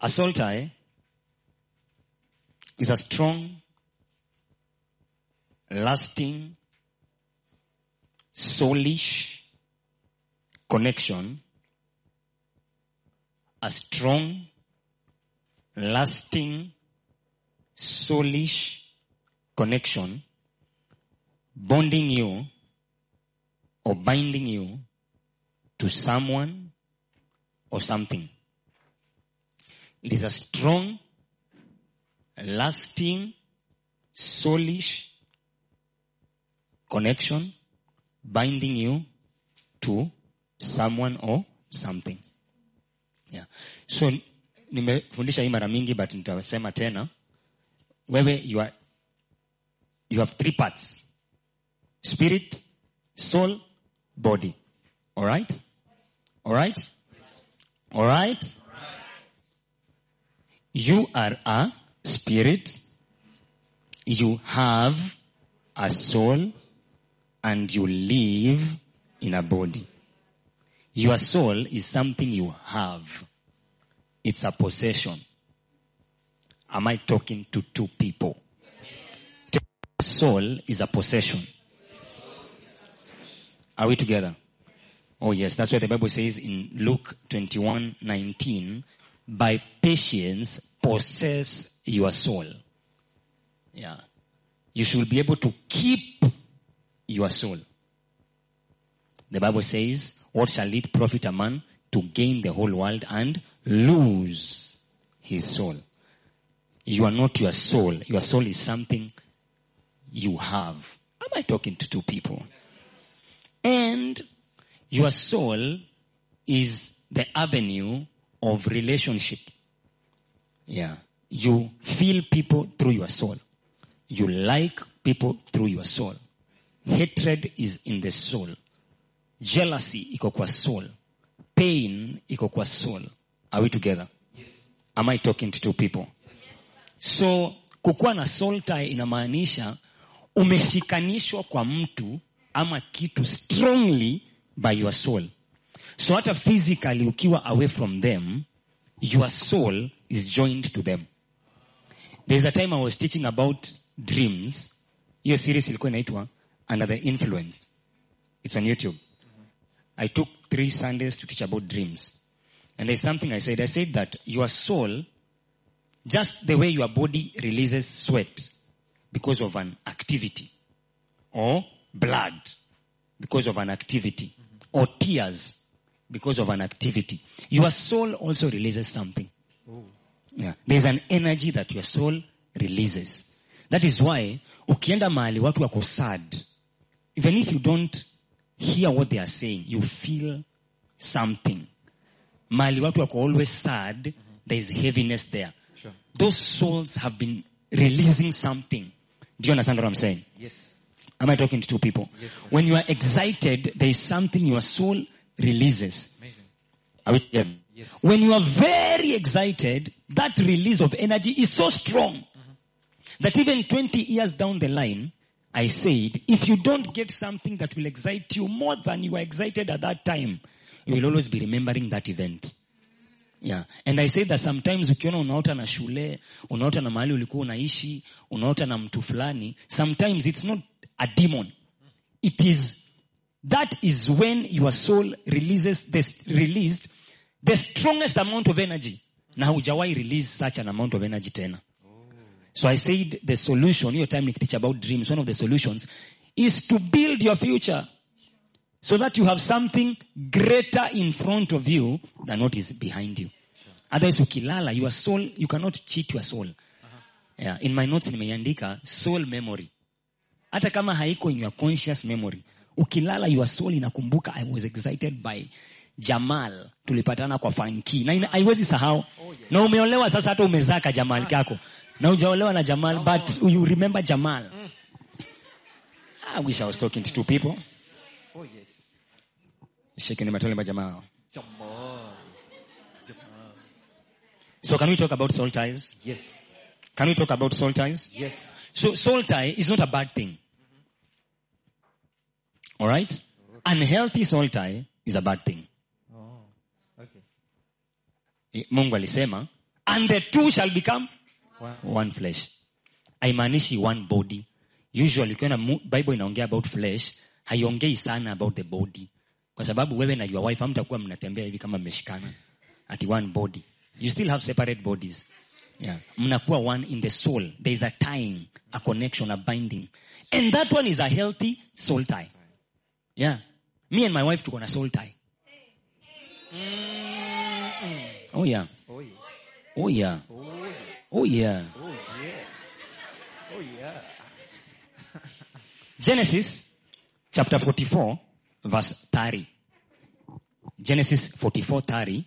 A soul tie eh, is a strong, lasting, soulish connection. A strong, lasting, soulish connection bonding you or binding you to someone or something. It is a strong, lasting, soulish connection binding you to someone or something. Yeah. So nimefundisha hii mara mingi but nitasema tena. Wewe you are you have three parts. Spirit soul body. All right? All right? All right you are a spirit you have a soul and you live in a body your soul is something you have it's a possession am i talking to two people soul is a possession. Are we together? Oh yes, that's what the Bible says in Luke 21, 19. By patience possess your soul. Yeah. You should be able to keep your soul. The Bible says, what shall it profit a man to gain the whole world and lose his soul? You are not your soul. Your soul is something you have. Am I talking to two people? And your soul is the avenue of relationship. Yeah. You feel people through your soul. You like people through your soul. Hatred is in the soul. Jealousy iko kwa soul. Pain iko kwa soul. Are we together? Yes. Am I talking to two people? So kukuwa na soul tie inamaanisha umeshikanishwa kwa mtu ama kitu strongly by your soul. So hata physically ukiwa away from them, your soul is joined to them. There's a time I was teaching about dreams. Hiyo series ilikuwa inaitwa the Influence. It's on YouTube. I took three Sundays to teach about dreams. And there's something I said. I said that your soul, just the way your body releases sweat because of an activity, or blood because of an activity, or tears because of an activity, your soul also releases something. Yeah. There's an energy that your soul releases. That is why, ukienda mahali watu wako sad, even if you don't hear what they are saying, you feel something. Mahali watu wako always sad, there is heaviness there. Sure. Those souls have been releasing something. Do you understand what I'm saying? Yes. Am I talking to two people? Yes. When you are excited, there is something your soul releases. Amazing. Are we? Yes. When you are very excited, that release of energy is so strong that even 20 years down the line, I said, if you don't get something that will excite you more than you were excited at that time, you will always be remembering that event. Yeah. And I say that sometimes ukiona unaota na shule, unaota na mahali ulikuwa unaishi, unaota na mtu fulani, sometimes it's not a demon. It is, that is when your soul releases, this, released the strongest amount of energy. Na hujawahi release such an amount of energy tena. So I said the solution, your time teach about dreams, one of the solutions is to build your future so that you have something greater in front of you than what is behind you. Otherwise ukilala, your soul, you cannot cheat your soul. Yeah, in my notes nimeiandika soul memory. Hata kama haiko in your conscious memory. Ukilala your soul inakumbuka I was excited by Jamal. Tulipatana kwa Fanki Na haiwezi sahau. Na umeolewa sasa hata umezaka Jamal kako. Na ujaolewa na Jamal but you remember Jamal. I wish I was talking to two people. Oh yes. Shaking matole majamaa. Jamal. Jamal. So can we talk about soul ties? Yes. Can we talk about soul ties? Yes. So soul tie is not a bad thing. Alright? Unhealthy soul tie is a bad thing. Oh. Okay. Eh, Mungu alisema, and the two shall become One. one flesh haimaanishi one body usually ukiona bible inaongea about flesh haiongei sana about the body kwa sababu wewe na your wife hamtakuwa mnatembea hivi kama mmeshikana ati one body you still have separate bodies yeah. mnakuwa one in the soul there is a tying a connection a binding and that one is a healthy soul tie yeah me and my wife tuko na soul tie yeah Oh yeah. oh yeah Oh yeah Oh yes. Oh yeah. Genesis chapter 44 verse 30. Genesis 44 30.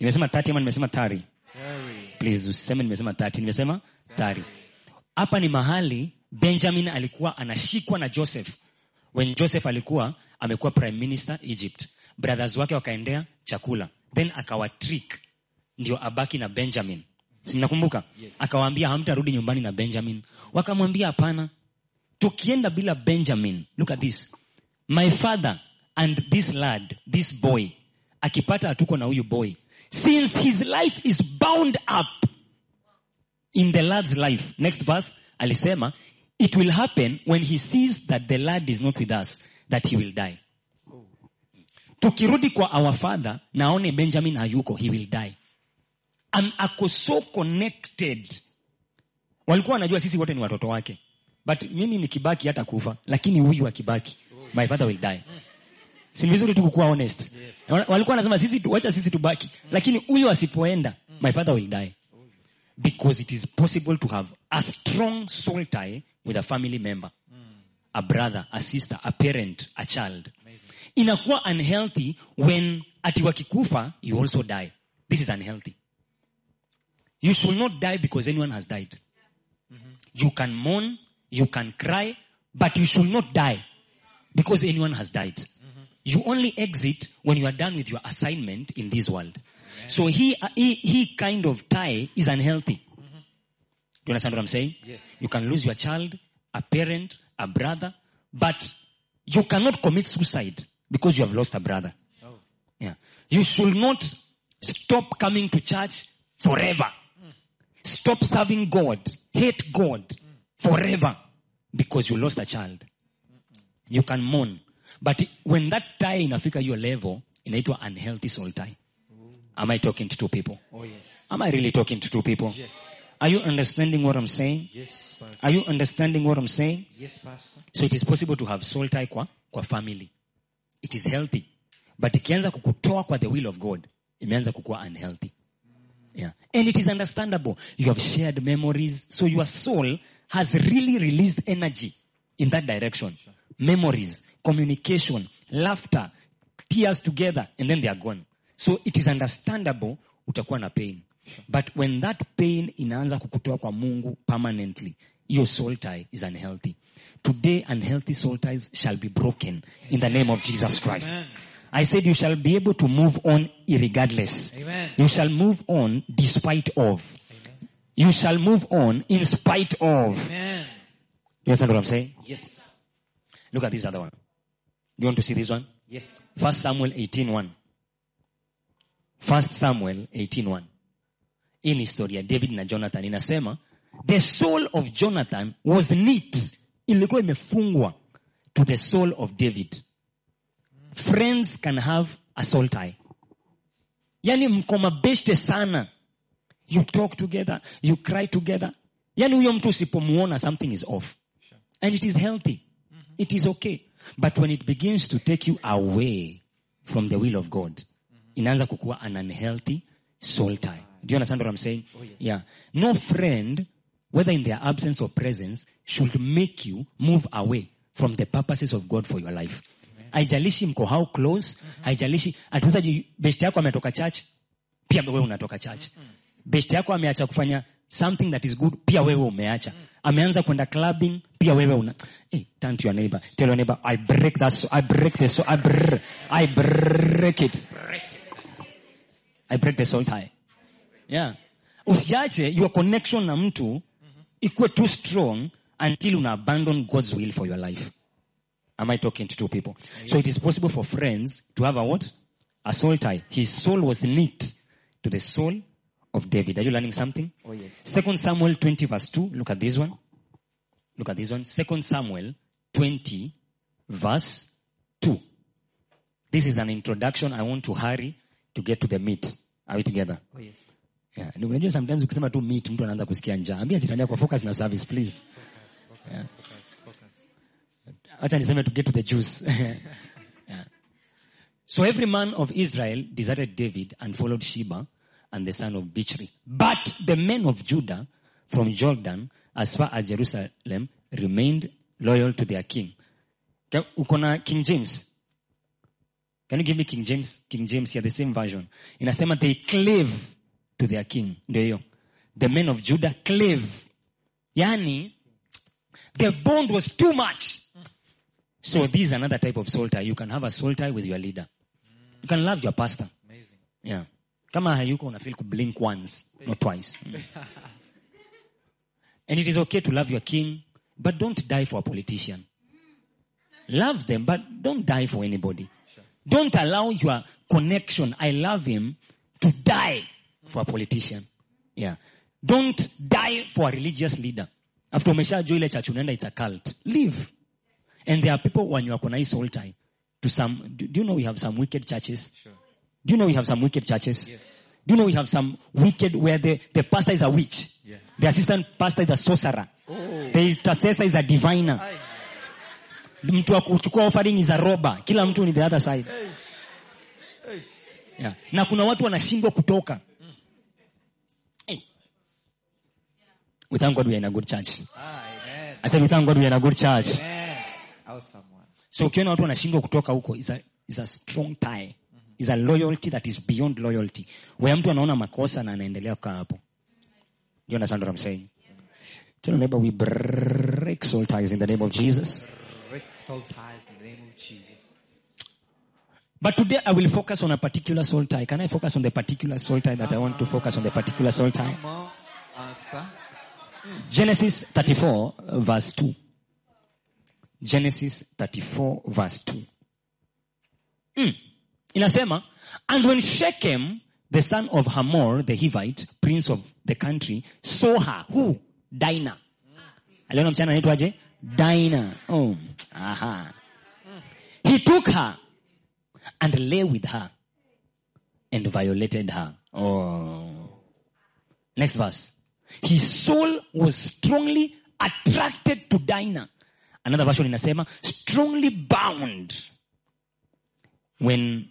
Nimesema 30 ama nimesema 30? Very. Please useme nimesema 30, nimesema 30. Hapa ni mahali Benjamin alikuwa anashikwa na Joseph. When Joseph alikuwa amekuwa prime minister Egypt. Brothers wake wakaendea chakula. Then akawa trick ndio abaki na Benjamin. Si mnakumbuka? Akawaambia hamtarudi nyumbani na Benjamin. Wakamwambia hapana tukienda bila benjamin look at this my father and this lad this boy akipata hatuko na huyu boy since his life is bound up in the lad's life next verse alisema it will happen when he sees that the lad is not with us that he will die. Tukirudi kwa our father naone benjamin hayuko he will die. And ako so connected. Walikuwa wanajua sisi wote ni watoto wake. But mimi nikibaki hata kufa lakini huyu akibaki my father will die. Si vizuri tu kukuwa honest. Wal- walikuwa wanasema sisi tu- wacha sisi tubaki. Lakini huyu asipoenda my father will die. Because it is possible to have a strong soul tie with a family member a brother a sister a parent a child. Inakuwa unhealthy when ati wakikufa you also die. This is unhealthy. You should not die because anyone has died. Mm-hmm. You can mourn, you can cry, but you should not die because anyone has died. Mm-hmm. You only exit when you are done with your assignment in this world. So he, he, he kind of tie is unhealthy. Do you understand what I'm saying? Yes. You can lose your child, a parent, a brother, but you cannot commit suicide because you have lost a brother. Oh. Yeah. You should not stop coming to church forever. Stop serving God. Hate God forever because you lost a child. You can mourn. But when that tie inafika your level, inaitwa unhealthy soul tie. Am I talking to two people? Oh yes. Am I really talking to two people? Yes. Are you understanding what I'm saying? Yes, Pastor. Are you understanding what I'm saying? Yes, Pastor. So it is possible to have soul tie kwa, kwa family. It is healthy. But ikianza kukutoa kwa the will of God, imeanza kukuwa unhealthy. Yeah. And it is understandable. You have shared memories. So your soul has really released energy in that direction. Memories, communication, laughter, tears together, and then they are gone. So it is understandable utakuwa na pain. But when that pain inaanza kukutoa kwa Mungu permanently, your soul tie is unhealthy. Today unhealthy soul ties shall be broken in the name of Jesus Christ. Amen. I said you shall be able to move on irregardless. Amen. You shall move on despite of. You shall move on in spite of. Amen. You understand what I'm saying? Yes. Look at this other one. You want to see this one? Yes. First Samuel 18.1. First Samuel 18.1. Hii ni historia David na Jonathan inasema the soul of Jonathan was knit, ilikuwa imefungwa to the soul of David. Friends can have a soul tie. Yani mko mabeshte sana. You talk together, you cry together. Yani huyo mtu usipomuona something is off. And it is healthy. It is okay. But when it begins to take you away from the will of God, inaanza kukuwa an unhealthy soul tie. Do you understand what I'm saying? Yeah. No friend, whether in their absence or presence, should make you move away from the purposes of God for your life. Haijalishi mko how close, haijalishi ati sasa ju- best yako ametoka church, pia wewe unatoka church. Best yako ameacha kufanya something that is good, pia wewe umeacha. Ameanza kwenda clubbing, pia wewe una hey, turn to your neighbor. Tell your neighbor, I break that so I break the so I brr, I break it. I break the soul tie. Yeah. Usiache your connection na mtu ikuwe too strong until una abandon God's will for your life. Am I talking to two people? So it is possible for friends to have a what? A soul tie. His soul was knit to the soul of David. Are you learning something? Oh, yes. Second Samuel 20 verse 2. Look at this one. Look at this one. Second Samuel 20 verse 2. This is an introduction. I want to hurry to get to the meat. Are we together? Oh, yes. Yeah. Unajua sometimes ukisema tu meat mtu anaanza kusikia njaa. Ambia jirani yako focus na service please. Focus. Acha niseme to get to the juice. yeah. So every man of Israel deserted David and followed Sheba and the son of Bichri. But the men of Judah from Jordan as far as Jerusalem remained loyal to their king. Uko na King James? Can you give me King James? King James here, the same version. Inasema they clave to their king. Ndio hiyo. The men of Judah clave. Yani, the bond was too much. So this is another type of soul tie. You can have a soul tie with your leader. You can love your pastor. Amazing. Yeah. Kama hayuko una feel ku blink once, not twice. Mm. and it is okay to love your king, but don't die for a politician. Love them, but don't die for anybody. Don't allow your connection, I love him, to die for a politician. Yeah. Don't die for a religious leader. After umeshajua ile church unaenda, it's a cult. Leave. And there are people when you are hii soul tie to some, do, do you know we have some wicked churches? Sure. Do you know we have some wicked churches? Yes. Do you know we have some wicked where the, the pastor is a witch? Yeah. The assistant pastor is a sorcerer. Oh. The intercessor is a diviner. Aye. Mtu wa kuchukua offering is a robber. Kila mtu ni the other side. Eish. Eish. Yeah. Na kuna watu wanashindwa kutoka. We thank God we are in a good church. Ah, amen. I said we thank God we are in a good church. Amen. Awesome. So ukiona watu wanashindwa kutoka huko is a, is a strong tie. Is a loyalty that is beyond loyalty. Where mtu anaona makosa na anaendelea kukaa hapo. You understand what I'm saying? Tell your neighbor we break soul ties in the name of Jesus. Break soul ties in the name of Jesus. But today I will focus on a particular soul tie. Can I focus on the particular soul tie that I want to focus on the particular soul tie? Answer. Genesis 34 uh, verse 2. Genesis 34 verse 2. Mm. Inasema, and when Shechem, the son of Hamor, the Hivite, prince of the country, saw her, who? Dinah. Aliona msichana anaitwaje? Dinah. Oh, aha. He took her and lay with her and violated her. Oh. Next verse. His soul was strongly attracted to Dinah. Another version inasema strongly bound when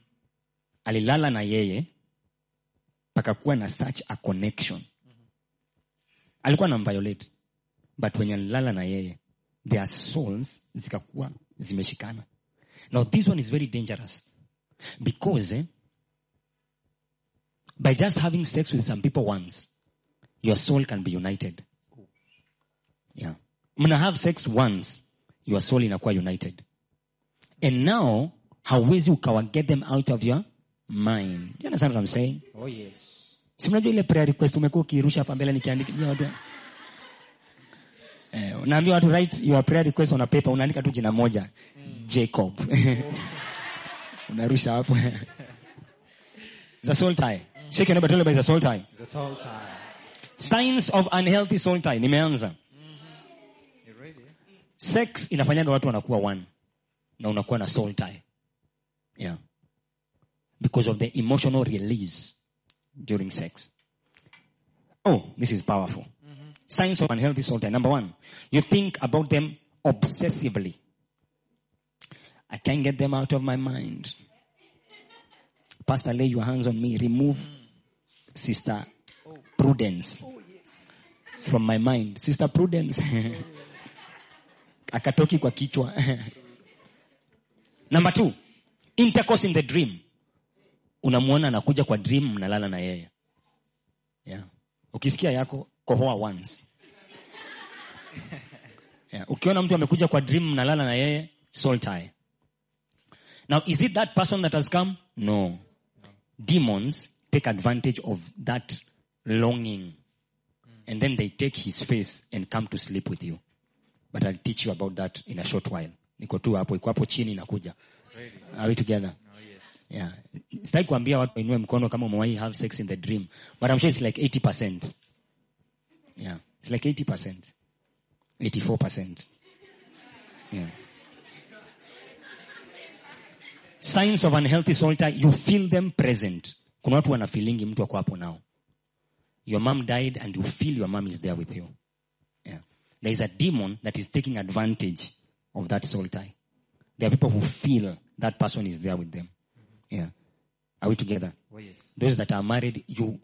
alilala na yeye pakakuwa na such a connection. Alikuwa na violate but when alilala na yeye their souls zikakuwa zimeshikana. Now this one is very dangerous because eh, by just having sex with some people once your soul can be united. Yeah. Mna have sex once, your soul inakuwa united. And now, hauwezi ukawa get them out of your mind. You understand what I'm saying? Oh, yes. Si mnajua ile prayer request umekuwa ukirusha hapa mbele nikiandikia watu. Eh, unaambia watu write your prayer request on a paper, unaandika tu jina moja. Jacob. Unarusha hapo. It's a soul tie. Shake your neighbor, tell everybody it's a soul tie. The soul tie. Signs of unhealthy soul tie. Nimeanza. Sex inafanyaga watu wanakuwa one. Na unakuwa na soul tie. Yeah. Because of the emotional release during sex. Oh, this is powerful. Signs of unhealthy soul tie. Number one, you think about them obsessively. I can't get them out of my mind. Pastor, lay your hands on me. Remove Sister Prudence from my mind. Sister Prudence. Akatoki kwa kichwa. Number two, intercourse in the dream. Unamwona anakuja kwa dream, mnalala na yeye. Yeah. Ukisikia yako, kohoa once. Yeah. Ukiona mtu amekuja kwa dream, mnalala na yeye, soul. Now, is it that person that has come? No. Demons take advantage of that longing. And then they take his face and come to sleep with you. But I'll teach you about that in a short while. Niko tu hapo, iko hapo chini inakuja. Are we together? Oh, yes. yeah sitaki kuambia watu wainue mkono kama umewahi have sex in the dream but i'm sure it's like 80% yeah it's like 80% 84% yeah signs of unhealthy soul tie you feel them present kuna watu wanafilingi mtu ako hapo nao your mom died and you feel your mom is there with you. Yeah. there is a demon that is taking advantage of that soul tie. There are people who feel that person is there with them. Yeah. Are we together? Oh, yes. those that are married you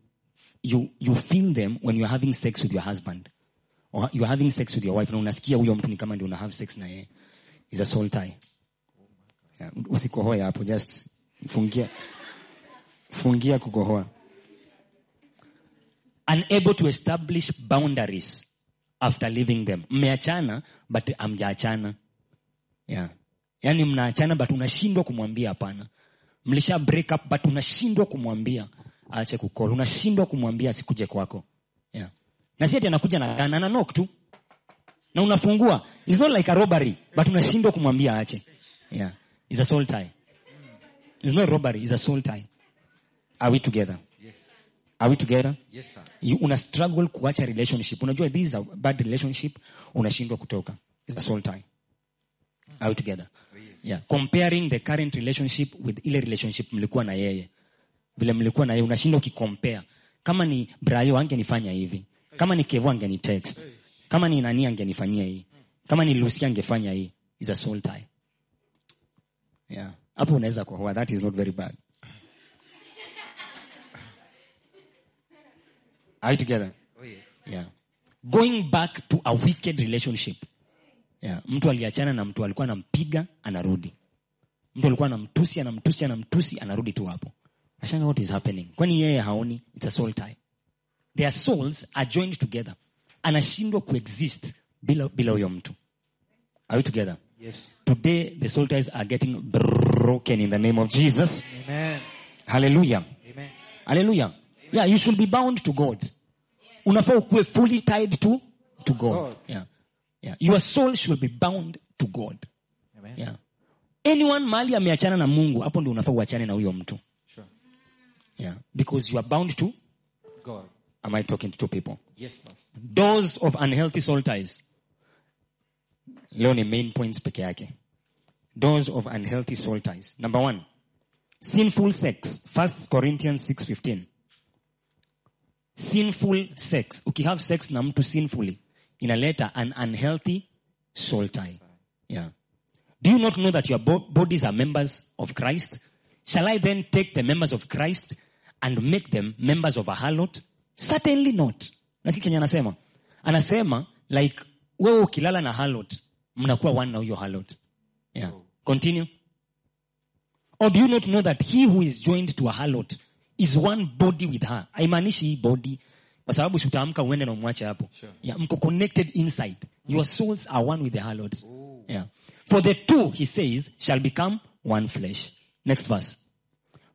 you you feel them when you're having sex with your husband. Or you're having sex with your wife na unasikia huyo mtu ni kama ndio una have sex na yeye. Is a soul tie. Yeah. usikohoe hapo just fungia fungia kukohoa unable to establish boundaries after leaving them. Mmeachana but amjaachana yeah. yaani mnaachana but unashindwa kumwambia hapana. Mlisha break up but unashindwa kumwambia aache kukol unashindwa kumwambia asikuje kwako. Yeah. na si ati anakuja na ana knock tu. Na unafungua. It's not like a robbery but unashindwa kumwambia aache. Yeah. It's a soul tie. It's not robbery it's a soul tie. Are we together. Are we together? Yes, sir. you, una struggle kuacha relationship. Unajua this is a bad relationship unashindwa kutoka. It's a soul tie. Are we together? Yeah. Comparing the current relationship with ile relationship mlikuwa na yeye. Vile mlikuwa na yeye unashindwa ukicompare kama ni brayo angenifanya hivi. Kama ni kevo angeni text kama ni nani angenifanyia hii. Kama ni lucy angefanya hii. It's a soul tie. Yeah. Hapo unaweza kuhoa that is not very bad are you together? Oh, yes. yeah. going back to a wicked relationship. Yeah. mtu aliachana na mtu alikuwa anampiga anarudi. Mtu alikuwa anamtusi anamtusi anamtusi anarudi tu hapo. Ashanga what is happening? Kwani yeye haoni? It's a soul tie. Their souls are joined together. Anashindwa kuexist bila bila huyo mtu. Are we together? Yes. today the soul ties are getting broken in the name of jesus. Amen. hallelujah. Amen. hallelujah yeah you should be bound to god unafaa ukuwe fully tied to to god, God. Yeah. Yeah. your soul should be bound to god Amen. yeah. anyone mahali ameachana na mungu hapo ndio unafaa uachane na huyo mtu Sure. yeah. because you are bound to God. am i talking to two people Yes, Pastor. doors of unhealthy soul ties leo ni main points peke yake doors of unhealthy soul ties number one sinful sex first corinthians 6.15 sinful sex. Ukihave sex na mtu sinfully In a inaleta an unhealthy soul tie. Yeah. do you not know that your bo- bodies are members of christ? Shall i then take the members of christ and make them members of a harlot? Certainly not. Nasikia kenye anasema? Anasema like wewe ukilala na harlot mnakuwa one na huyo harlot. Yeah. continue. Or do you not know that he who is joined to a harlot is one body with her. Haimaanishi hii body. Kwa sababu si utaamka uende na umwache hapo. Sure. yeah, mko connected inside. Your souls are one with the harlot yeah. for the two he says shall become one flesh. Next verse.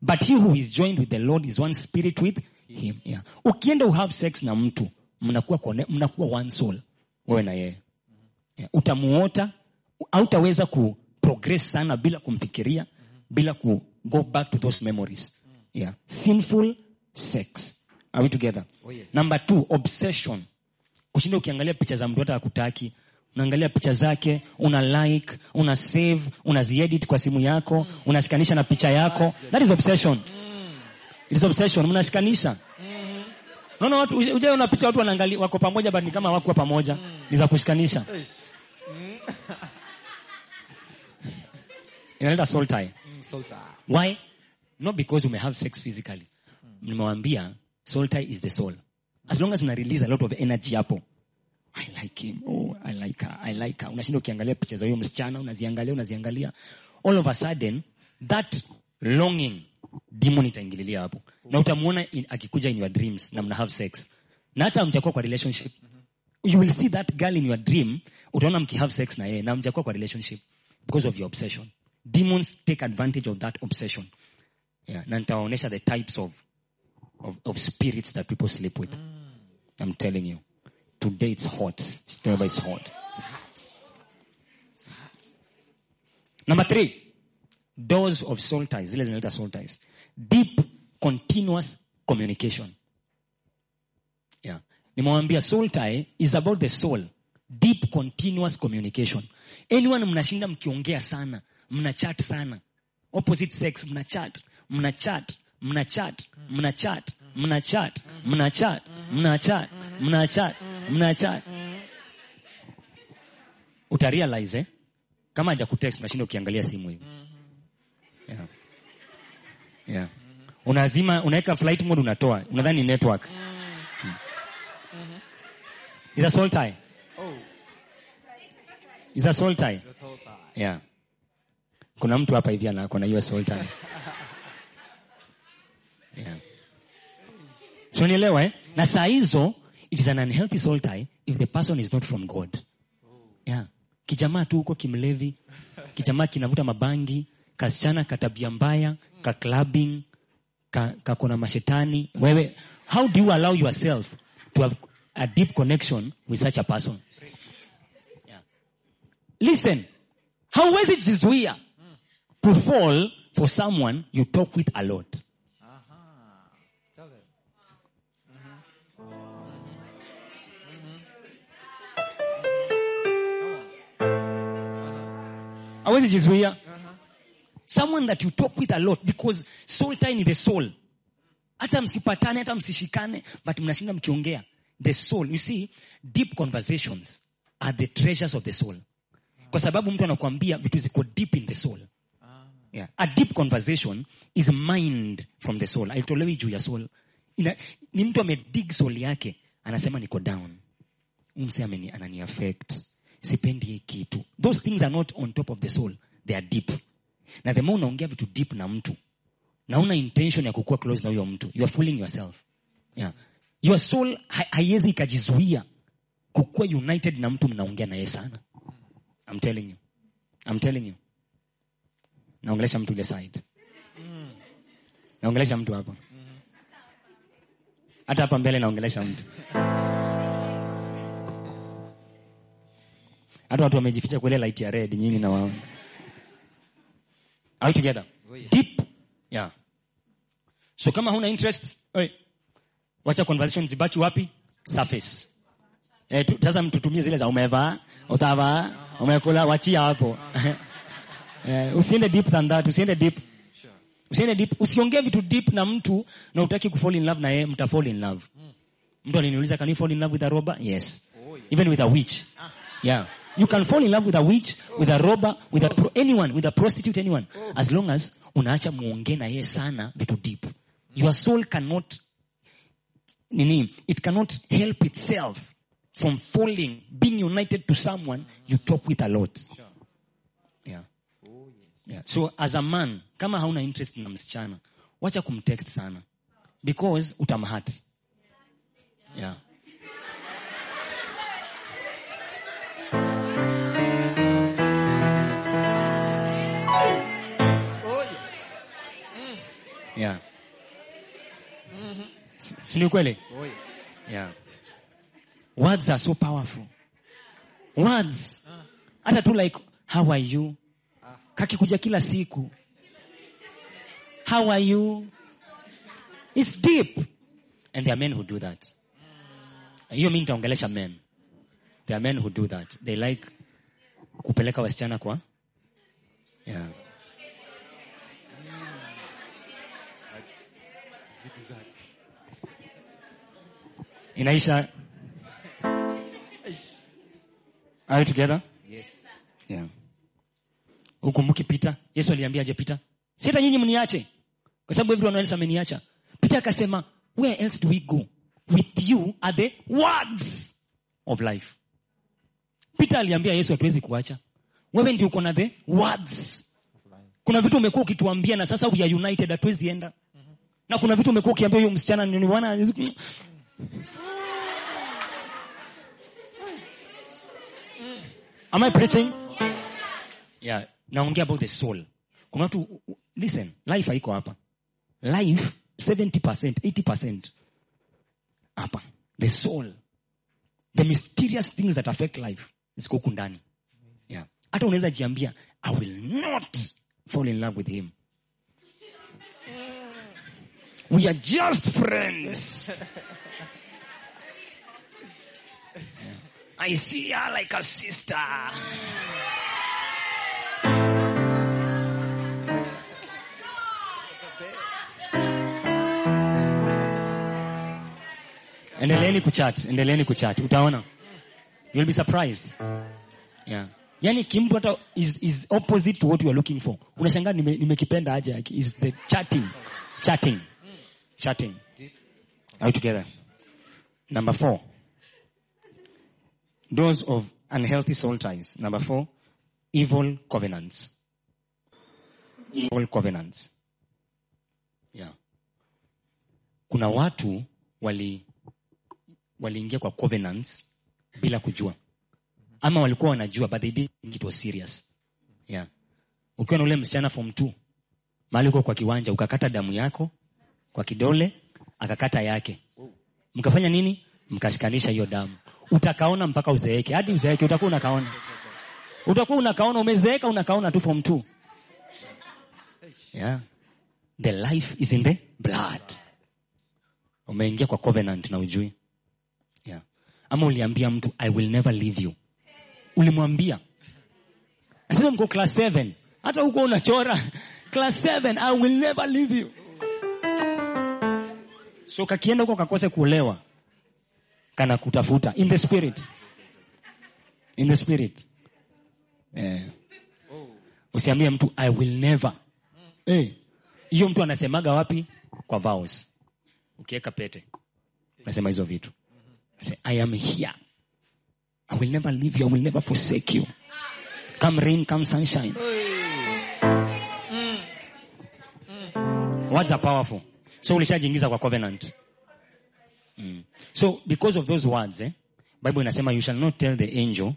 But he who is joined with the lord is one spirit with him. Yeah. ukienda uhave sex na mtu mnakuwa kone, mnakuwa one soul. Wewe na yeye. Yeah. utamuota hautaweza ku progress sana bila kumfikiria bila ku go back to those memories yeah. sinful sex. Are we together? Oh, yes. number two obsession. Kushinda ukiangalia picha za mtu hata akutaki unaangalia picha zake una like una save unaziedit kwa simu yako unashikanisha na picha yako. That is obsession. It is obsession. Mnashikanisha. Naona watu ujaona picha watu wanaangalia wako pamoja ni kama wako pamoja. Ni za kushikanisha. Inaleta soul tie. Mm, soul tie. why not because you may have sex physically. Nimewambia soul tie is the soul. As long as una release a lot of energy hapo. I like him. Oh i like her. I like her. Unashinda ukiangalia picha za huyo msichana unaziangalia unaziangalia. All of a sudden that longing demon itaingililia hapo. Na utamuona akikuja in your dreams na mna have sex. Na hata mjakuwa kwa relationship. You will see that girl in your dream utaona mkihave sex na yeye na mjakuwa kwa relationship because of your obsession. Demons take advantage of that obsession yeah, na nitawaonyesha the types of, of, of spirits that people sleep with. Mm. I'm telling you. Today it's hot. Tell me it's hot. Number three. Doors of soul ties zile zinaita soul ties deep continuous communication. Yeah. Nimewambia soul tie is about the soul. Deep continuous communication. Anyone mnashinda mkiongea sana mna chat sana. Opposite sex mna chat mna chat mna chat mna chat mna chat mna chat mna chat mna chat, uta realize eh? kama haja kutext unashinda ukiangalia simu hivi yeah. yeah. Unazima, unaweka flight mode, unatoa, unadhani network is a soul tie is a soul tie yeah. Kuna mtu hapa hivi anako na hiyo soul tie yeah. So nielewa eh? na saa hizo it is an unhealthy soul tie if the person is not from god. Yeah. Kijamaa tu huko kimlevi. Kijamaa kinavuta mabangi. Kasichana katabia mbaya ka clubbing ka, kakona mashetani. Wewe how do you allow yourself to have a deep connection with such a person? Yeah. listen hauwezi jizuia to fall for someone you talk with a lot hawezi jizuia. Someone that you talk with a lot because soul tie ni the soul. Hata msipatane hata msishikane but mnashinda mkiongea. The soul you see deep conversations are the treasures of the soul. Kwa sababu mtu anakuambia vitu ziko deep in the soul. Yeah. a deep conversation is mind from the soul. Aitolewi juu ya soul. Ina, ni mtu amedig soul yake anasema niko down. Umse ameni anani affect sipendi hii kitu. Those things are not on top of the soul. They are deep. Na the more unaongea vitu deep na mtu na una intention ya kukua close na huyo mtu you are fooling yourself. Yeah. your soul haiwezi ikajizuia kukua united na mtu mnaongea naye sana. I'm telling you. I'm telling you. Naongelesha mtu ile side. Naongelesha mtu hapa. Hata hapa mbele naongelesha mtu hata watu wamejificha kwa ile light ya red nyinyi na wao. Are together? Oh, deep. Yeah. So kama huna interest oi, wacha conversation zibaki wapi? Surface. Eh, sasa mtutumie zile za umevaa utavaa umekula wachia hapo. Eh, usiende deep than that usiende deep. Usiende deep. Usiongee vitu deep na mtu na utaki kufall in love na yeye mta fall in love. Mtu aliniuliza can you fall in love with a robber? Yes. Oh, even with a witch. Yeah you can fall in love with a witch with a robber with a pro, anyone with a prostitute anyone oh. as long as unaacha muongee na yeye sana vitu deep your soul cannot nini it cannot help itself from falling being united to someone you talk with a lot yeah Oh. Yeah. So as a man, kama hauna interest na msichana, wacha kumtext sana because utamhurt. Yeah. Yeah. Si si ni kweli? Oh, yeah. Words are so powerful. Words. Hata tu like how are you? Kakikuja kila siku. How are you? It's deep. And there are men who do that. Hiyo mimi nitaongelesha men. There are men who do that. They like kupeleka wasichana kwa yeah. Inaisha Are you together? Yes. Yeah. Ukumbuki Peter? Yesu aliambiaje Peter? Si hata nyinyi mniache. Kwa sababu everyone else ameniacha. Peter akasema, where else do we go? With you are the words of life. Peter aliambia Yesu hatuwezi kuacha. Wewe ndio uko na the words. Kuna vitu umekuwa ukituambia na sasa we are united hatuwezi enda. Na kuna vitu umekuwa ukiambia huyo msichana ni bwana Am I preaching? Yeah, naongea about the soul. Kuna watu listen, life haiko hapa. Life 70%, 80% hapa. The soul. The mysterious things that affect life ziko huku ndani. Yeah. Hata unaweza jiambia I will not fall in love with him. We are just friends. I see her like a sister. endeleeni kuchat endeleeni kuchat utaona? You'll be surprised. Yeah. Yani kimtu hata is, is opposite to what you are looking for. Unashangaa nime- nimekipenda aje yake is the chatting. Chatting. Chatting. Are we together? Number four those of unhealthy soul ties. Number four evil covenants. Evil covenants. Yeah. Kuna watu wali waliingia kwa covenants bila kujua. Ama walikuwa wanajua but they didn't it was serious. Yeah. Ukiwa na ule msichana form 2 mahali uko kwa kiwanja ukakata damu yako kwa kidole akakata yake. Mkafanya nini? Mkashikanisha hiyo damu utakaona mpaka uzeeke. Hadi uzeeke utakuwa unakaona. Utakuwa unakaona umezeeka unakaona tu form 2 yeah. The life is in the blood. Umeingia kwa covenant na ujui. Yeah. ama uliambia mtu i will never leave you. Ulimwambia. Nasema mko class 7 hata huko unachora. Class 7 i will never leave you. So kakienda huko kakose kuolewa kana kutafuta. In the spirit. In the spirit. Eh. usiambie mtu i will never. Eh, hiyo mtu anasemaga wapi? Kwa vows. Ukiweka pete. Nasema hizo vitu. Say, i am here. I will never leave you. I will never forsake you. Come rain come sunshine. Words are powerful. So ulishajiingiza kwa covenant mm. so because of those words eh, bible inasema you shall not tell the angel.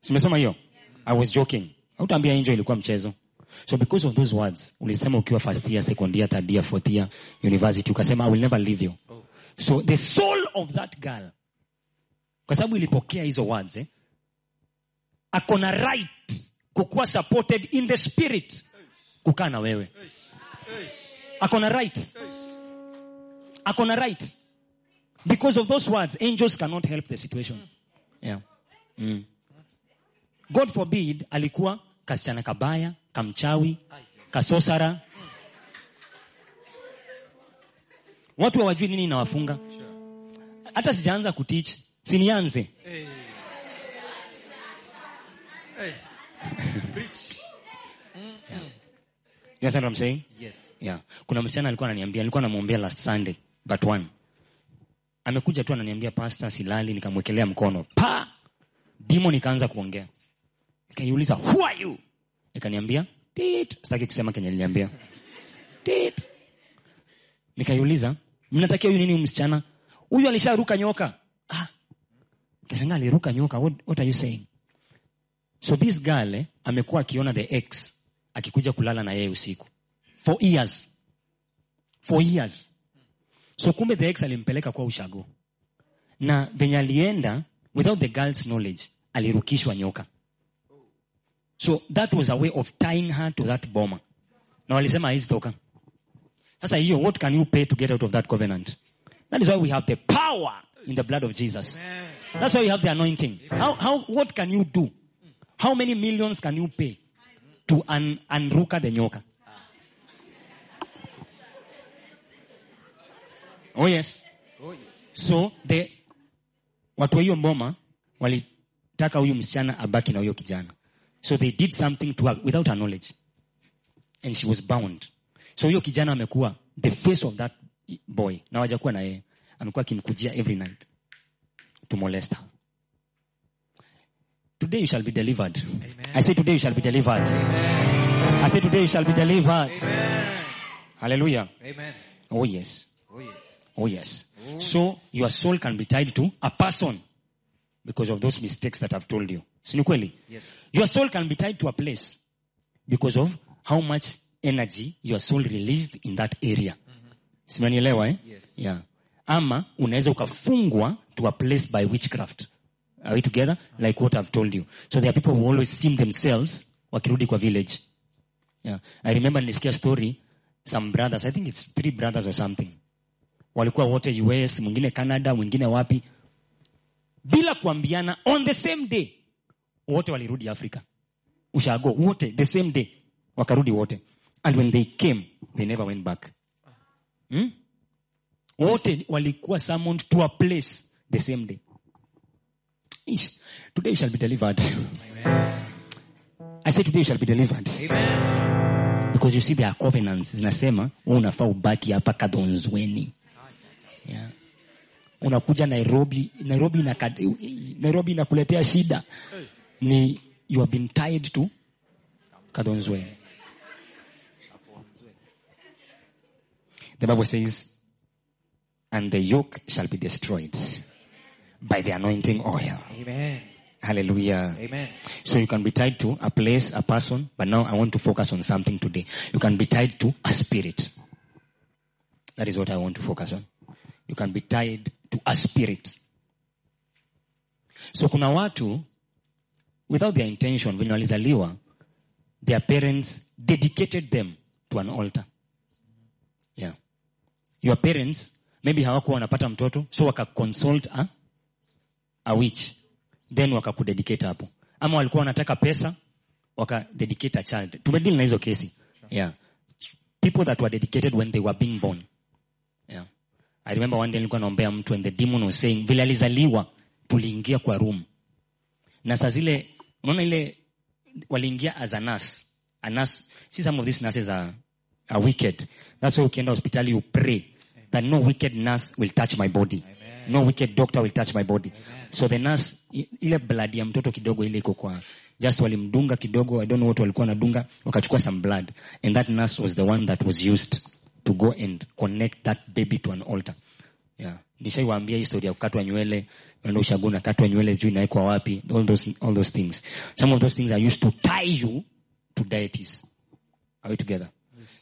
Simesoma hiyo? I was joking. Hautaambia angel ilikuwa mchezo. So because of those words ulisema ukiwa first year second year third year fourth year university ukasema i will never leave you. So the soul of that girl kwa sababu ilipokea hizo words eh, ako na right kukuwa supported in the spirit kukaa na wewe. Ako na right. Ako na right because of those words angels cannot help the situation yeah. mm. god forbid alikuwa kasichana kabaya kamchawi kasosara watu hawajui nini inawafunga hata sijaanza kuteach, sinianze Hey. Hey. Preach. you understand what I'm saying? Yes. yeah. kuna msichana alikuwa ananiambia alikuwa namwombea last sunday but one amekuja tu ananiambia pasta silali. Nikamwekelea mkono. Pa! Demon, ikaanza kuongea. Nikaiuliza who are you? Ikaniambia tit. Sitaki kusema kenye niliambia tit. Nikaiuliza mnatakia huyu nini huyu msichana? Huyu alisharuka nyoka. Ah. kashangaa aliruka nyoka? What, what are you saying? So this girl eh, amekuwa akiona the ex akikuja kulala na yeye usiku. For years. For years so kumbe the ex alimpeleka kwa ushago. Na venye alienda without the girl's knowledge alirukishwa nyoka. So that was a way of tying her to that boma. Na walisema haizitoka sasa hiyo what can you pay to get out of that covenant? That is why we have the power in the blood of jesus. That's why we have the anointing. How, how, what can you do? How many millions can you pay to un, unruka the nyoka oh yes. Oh, yes. so the watu wa hiyo mboma walitaka huyu msichana abaki na huyo kijana. So they did something to her without her knowledge. And she was bound. So huyo kijana amekuwa the face of that boy. Na wajakuwa na yeye. Amekuwa akimkujia every night to molest her. Today you shall be delivered. I say today you shall be delivered. I say today you shall be delivered. Hallelujah. Amen. oh yes. Oh, yes. Oh yes. So your soul can be tied to a person because of those mistakes that I've told you. Si? Yes. Your soul can be tied to a place because of how much energy your soul released in that area. Si mnanielewa eh? Yes. Yeah. Ama unaweza ukafungwa to a place by witchcraft. Are we together? Like what I've told you. So there are people who always seem themselves wakirudi kwa village. Yeah. I remember nilisikia story some brothers, I think it's three brothers or something. Walikuwa wote US, mwingine Canada, mwingine wapi. Bila kuambiana on the same day wote walirudi Africa. Ushago wote the same day wakarudi wote. And when they came, they never went back. Hmm? Wote walikuwa summoned to a place the same day. Ish, today you shall be delivered. I say today you shall be delivered. Amen. Because you see there are covenants zinasema wewe unafaa ubaki hapa kadonzweni. Yeah. Unakuja Nairobi, Nairobi ina Nairobi inakuletea shida. Ni you have been tied to kadonzweni. The Bible says and the yoke shall be destroyed by the anointing oil. Amen. Hallelujah. Amen. So you can be tied to a place, a person, but now I want to focus on something today. You can be tied to a spirit. That is what I want to focus on. You can be tied to a spirit. So kuna watu, without their intention, when walizaliwa, their parents dedicated them to an altar. Yeah. Your parents, maybe hawakuwa wanapata mtoto, so wakaconsult a, a witch. Then waka wakakudedicate hapo. Ama walikuwa wanataka pesa wakadedicate a child. Tumedeal na hizo kesi. Yeah. People that were dedicated when they were being born i remember one day nilikuwa naombea mtu and the demon was saying vile alizaliwa tuliingia kwa room. Na saa zile unaona ile waliingia as a nurse. A nurse see some of these nurses are, are wicked. That's why ukienda hospitali you pray that no wicked nurse will touch my body. No wicked doctor will touch my body. So the nurse ile blood ya mtoto kidogo ile iko kwa just walimdunga kidogo i don't know what walikuwa wanadunga wakachukua some blood. And that nurse was the one that was used to go and connect that baby to an altar. Yeah. Nishaiwaambia hii story ya kukatwa nywele unaenda ushago unakatwa nywele juu inawekwa wapi all those, all those things. Some of those things are used to tie you to deities. Are we together?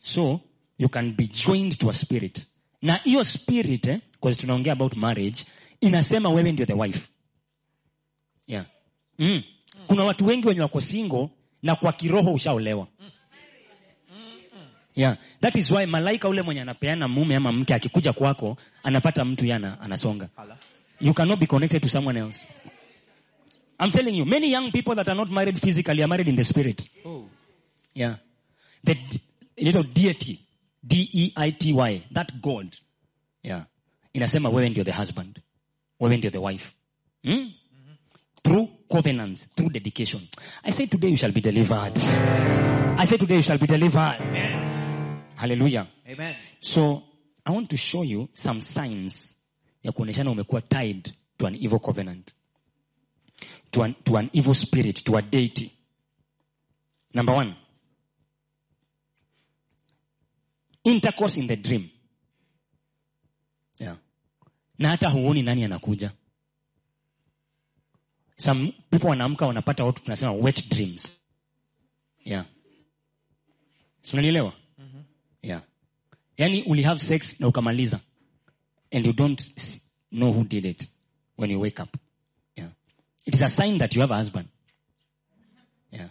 So you can be joined to a spirit. Na hiyo spirit eh, because tunaongea about marriage inasema wewe ndio the wife. Yeah. mm. kuna watu wengi wenye wako single na kwa kiroho ushaolewa yeah. that is why malaika ule mwenye anapeana mume ama mke akikuja kwako anapata mtu yana anasonga you cannot be connected to someone else i'm telling you many young people that are not married physically are married in the spirit Oh. yeah. The d- little deity, D-E-I-T-Y, that God. Yeah. Inasema wewe ndio the husband. Wewe ndio the wife. Hmm? Through covenants, through dedication. I say today you shall be delivered. I say today you shall be delivered. Hallelujah. Amen. So, I want to show you some signs ya kuoneshana umekuwa tied to an evil covenant. To an, to an evil spirit, to a deity. Number one. Intercourse in the dream. Yeah. Na hata huoni nani anakuja. Some people wanaamka wanapata watu tunasema wet dreams. Yeah. Si unanielewa? Yeah. Yani uli have sex na ukamaliza and you don't know who did it when you wake up. Yeah. It is a sign that you have a husband. Yeah.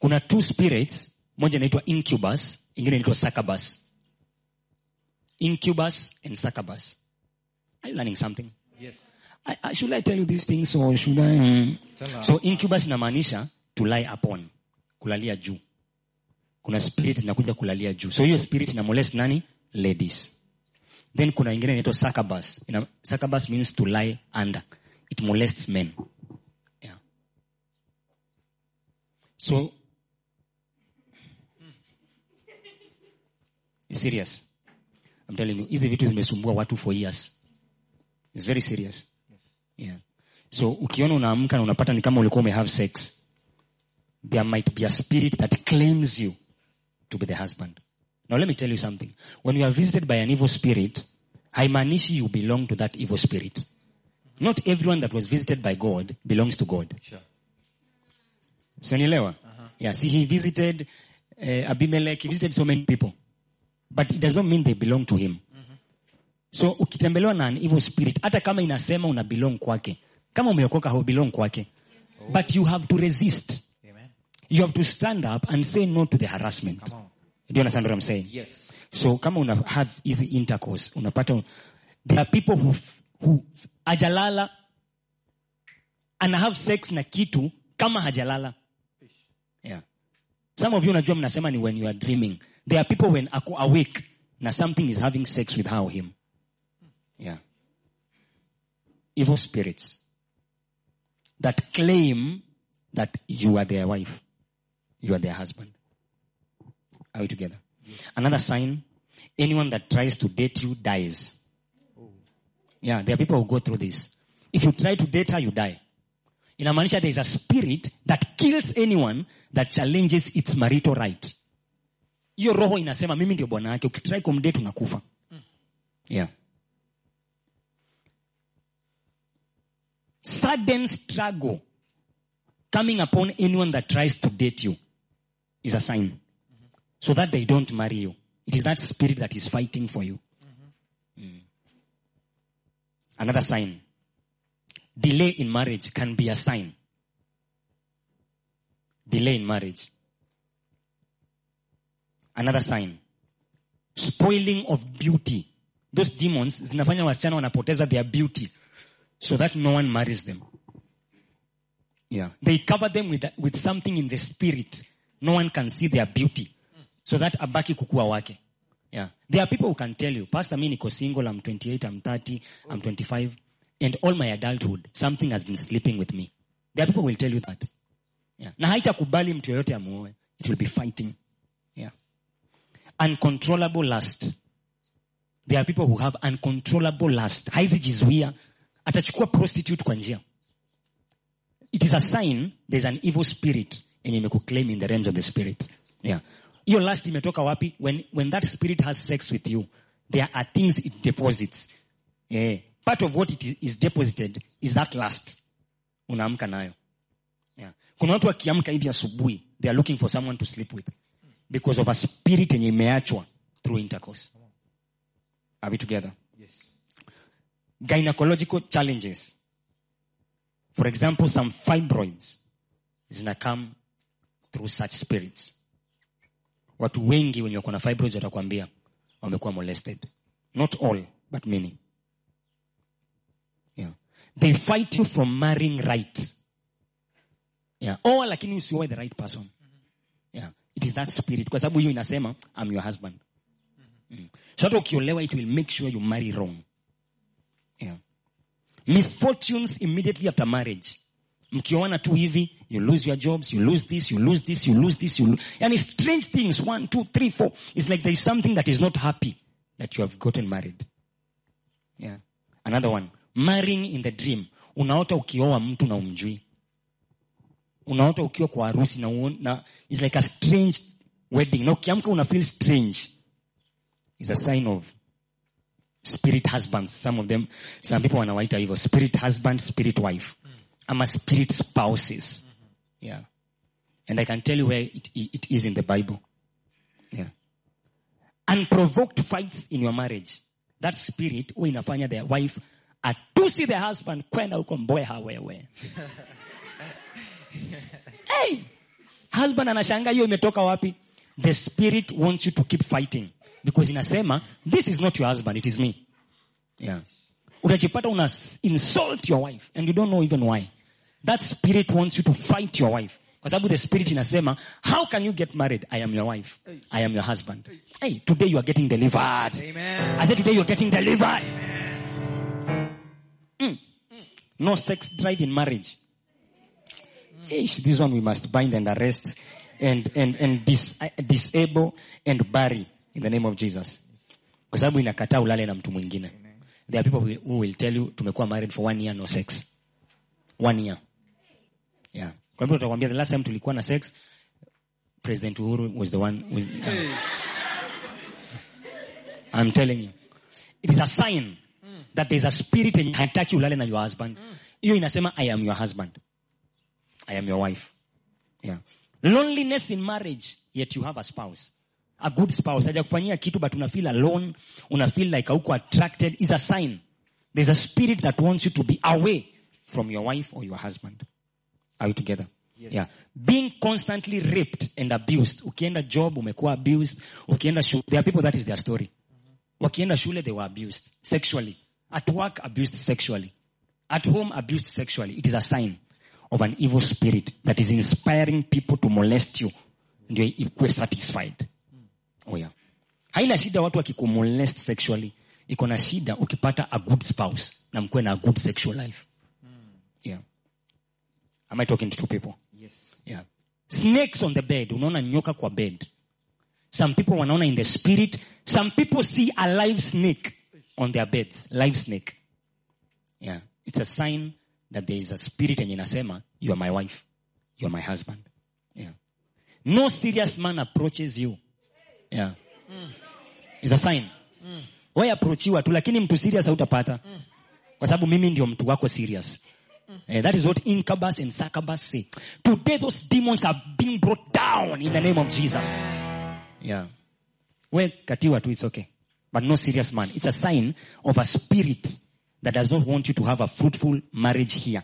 Kuna two spirits, moja inaitwa incubus, ingine inaitwa succubus. Incubus and succubus. Are you learning something? Yes. I, I, should I tell you these things or should I? mm? So incubus inamaanisha to lie upon, kulalia juu. Kuna spirit inakuja kulalia juu. So hiyo spirit ina molest nani? Ladies. Then kuna ingine inaitwa succubus. Succubus means to lie under. It molests men. Yeah. So it's serious. I'm telling you, hizi vitu zimesumbua watu for years. It's very serious. Yeah. So ukiona unaamka na unapata ni kama ulikuwa umehave sex, there might be a spirit that claims you to be the husband. Now let me tell you something. When you are visited by an evil spirit, haimaanishi you belong to that evil spirit. Not everyone that was visited by God belongs to God. Sure. Sionielewa? Yeah, see he visited uh, Abimelech, he visited so many people. But it does not mean they belong to him. So ukitembelewa na an evil spirit, hata kama inasema una belong kwake, kama umeokoka hau belong kwake. But you have to resist. Amen. You have to stand up and say no to the harassment. Come on. Do you understand what i'm saying Yes. so kama una have easy intercourse unapata there are people who, who ajalala ana have sex na kitu kama hajalala yeah. some of you unajua mnasema ni when you are dreaming there are people when ako awake na something is having sex with her or him yeah. evil spirits that claim that you are their wife you are their husband are we together? Another sign anyone that tries to date you dies. Yeah there are people who go through this. If you try to date her you die. Inamaanisha there is a spirit that kills anyone that challenges its marital right. Hiyo roho inasema mimi ndio bwana yake ukitrai kumdate unakufa. Yeah. Sudden struggle coming upon anyone that tries to date you is a sign so that they don't marry you. It is that spirit that is fighting for you. Mm. another sign. Delay in marriage can be a sign. Delay in marriage. Another sign. Spoiling of beauty. Those demons zinafanya wasichana wanapoteza their beauty so that no one marries them. Yeah. They cover them with, with something in the spirit. No one can see their beauty so that abaki kukua wake. Yeah. There are people who can tell you pastor mi niko single i'm 28 i'm 30 i'm 25 and all my adulthood something has been sleeping with me. There are people who will tell you that. Yeah. na haitakubali mtu yoyote amuoe it will be fighting. Yeah. uncontrollable lust. There are people who have uncontrollable lust. Haizijizuia atachukua prostitute kwa njia. It is a sign there's an evil spirit yenye imekuclaim in the realms of the spirit. Yeah hiyo lust imetoka wapi? When, when that spirit has sex with you there are things it deposits. Yeah. part of what it is, is deposited is that lust. Unaamka nayo. Yeah. kuna watu wakiamka hivi asubuhi they are looking for someone to sleep with because of a spirit yenye imeachwa through intercourse. Are we together? Yes. gynecological challenges. For example some fibroids zina come through such spirits watu wengi wenye wako na fibroids watakwambia wamekuwa molested not all but many yeah. they fight you from marrying right yeah. oh lakini usioe the right person yeah. it is that spirit kwa sababu hiyo inasema i'm your husband mm. so hata ukiolewa it will make sure you marry wrong yeah. misfortunes immediately after marriage mkioana tu hivi you lose your jobs you lose this you lose this you lose this you lo- yani strange things one two three four. It's like there is something that is not happy that you have gotten married. Yeah. another one. Marrying in the dream. Unaota ukioa mtu na umjui. Unaota ukiwa kwa harusi na, na it's like a strange wedding. Na ukiamka una feel strange. Is a sign of spirit husbands. Some of them some people wanawaita hivyo spirit husband spirit wife ama spirit spouses. Yeah. And i can tell you where it, it is in the bible. Yeah. Unprovoked fights in your marriage. That spirit huwa inafanya their wife atusi the husband kwenda huko mbweha wewe. Hey! husband anashanga hiyo imetoka wapi? The spirit wants you to keep fighting. Because inasema this is not your husband it is me. Yeah. Unajipata una insult your wife and you don't know even why that spirit wants you to fight your wife. Kwa sababu the spirit inasema how can you get married? I am your wife. I am your husband. Hey today you are getting delivered. Amen. i said today you are getting delivered. Mm. no sex drive in marriage. Ish, this one we must bind and arrest and, and, and dis, uh, disable and bury in the name of jesus. Kwa sababu inakataa ulale na mtu mwingine. There are people who- who will tell you tumekuwa married for one year no sex. One year yeah. Kwa hivyo utakwambia the last time tulikuwa na sex president uhuru was the one with, uh, i'm telling you. It is a sign that there's a spirit yenye haitaki ulale na your husband. Hiyo inasema i am your husband. I am your wife. Yeah. loneliness in marriage yet you have a spouse. A good spouse. Haja kufanyia kitu but una feel alone una feel like hauko attracted is a sign. There's a spirit that wants you to be away from your wife or your husband are we together yeah. Being constantly raped and abused. Ukienda job umekuwa abused. Ukienda shule there are people that is their story. Mm-hmm. Wakienda shule they were abused sexually. At work abused sexually. At home abused sexually. It is a sign of an evil spirit that is inspiring people to molest you. Ndio ikuwe satisfied. Mm. Oh yeah. haina shida watu wakikumolest sexually. Iko na shida ukipata a good spouse na mkuwe na a good sexual life. Am i talking to two people? Yes. yeah. snakes on the bed. Unaona nyoka kwa bed. Some people wanaona in the spirit. Some people see a live snake on their beds. Live snake. Yeah. It's a sign that there is a spirit yenye inasema you are my wife. You are my husband. Yeah. No serious man approaches you. Yeah. It's a sign. Mm. Wewe approachiwa tu lakini mtu serious hautapata. Mm. Kwa sababu mimi ndio mtu wako serious Eh, that is what incubus and succubus say. Today those demons are being brought down in the name of Jesus. Yeah. We katiwa tu, it's okay. But no serious man. It's a sign of a spirit that does not want you to have a fruitful marriage here.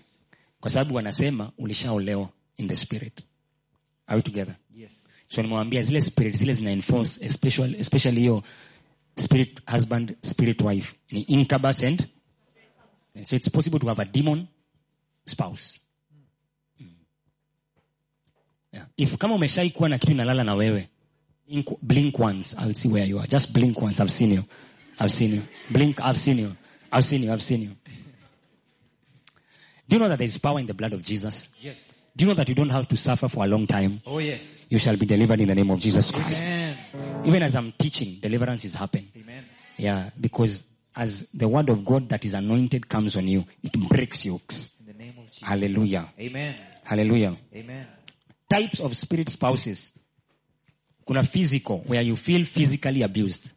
Kwa sababu wanasema ulishaolewa in the spirit. Are we together? Yes. So nimewambia zile spirit zile zina enforce especially especially hiyo spirit husband spirit wife ni incubus and so it's possible to have a demon spouse yeah. if kama umeshai kuwa na kitu inalala na wewe blink, blink once I'll see where you are just blink once I've seen you I've seen you blink I've seen you I've seen you I've seen you do you know that there is power in the blood of Jesus Yes. do you know that you don't have to suffer for a long time Oh yes. you shall be delivered in the name of Jesus Christ. Amen. Even as I'm teaching, deliverance is happening. Amen. Yeah, because as the word of God that is anointed comes on you, it breaks yokes. Hallelujah. Amen. Hallelujah. Amen. Types of spirit spouses. Kuna physical, where you feel physically abused.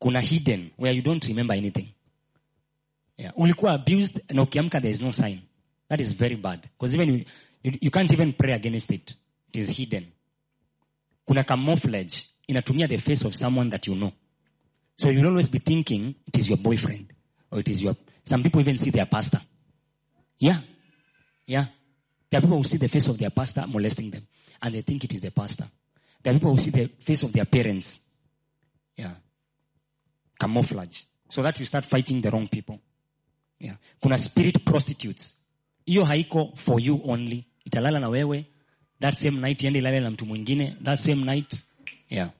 Kuna hidden, where you don't remember anything. Yeah. Ulikuwa abused na ukiamka there is no sign. That is very bad. Because even you, you, you can't even pray against it. It is hidden. Kuna camouflage. Inatumia the face of someone that you know. So you'll always be thinking it is your boyfriend. Or it is your, some people even see their pastor. Yeah. Yeah. There are people who see the face of their pastor molesting them. And they think it is the pastor. There are people who see the face of their parents. Yeah. Camouflage. So that you start fighting the wrong people. Yeah. Kuna spirit prostitutes. Hiyo haiko for you only. Italala na wewe. That same night iende ilale na mtu mwingine. That same night. Yeah.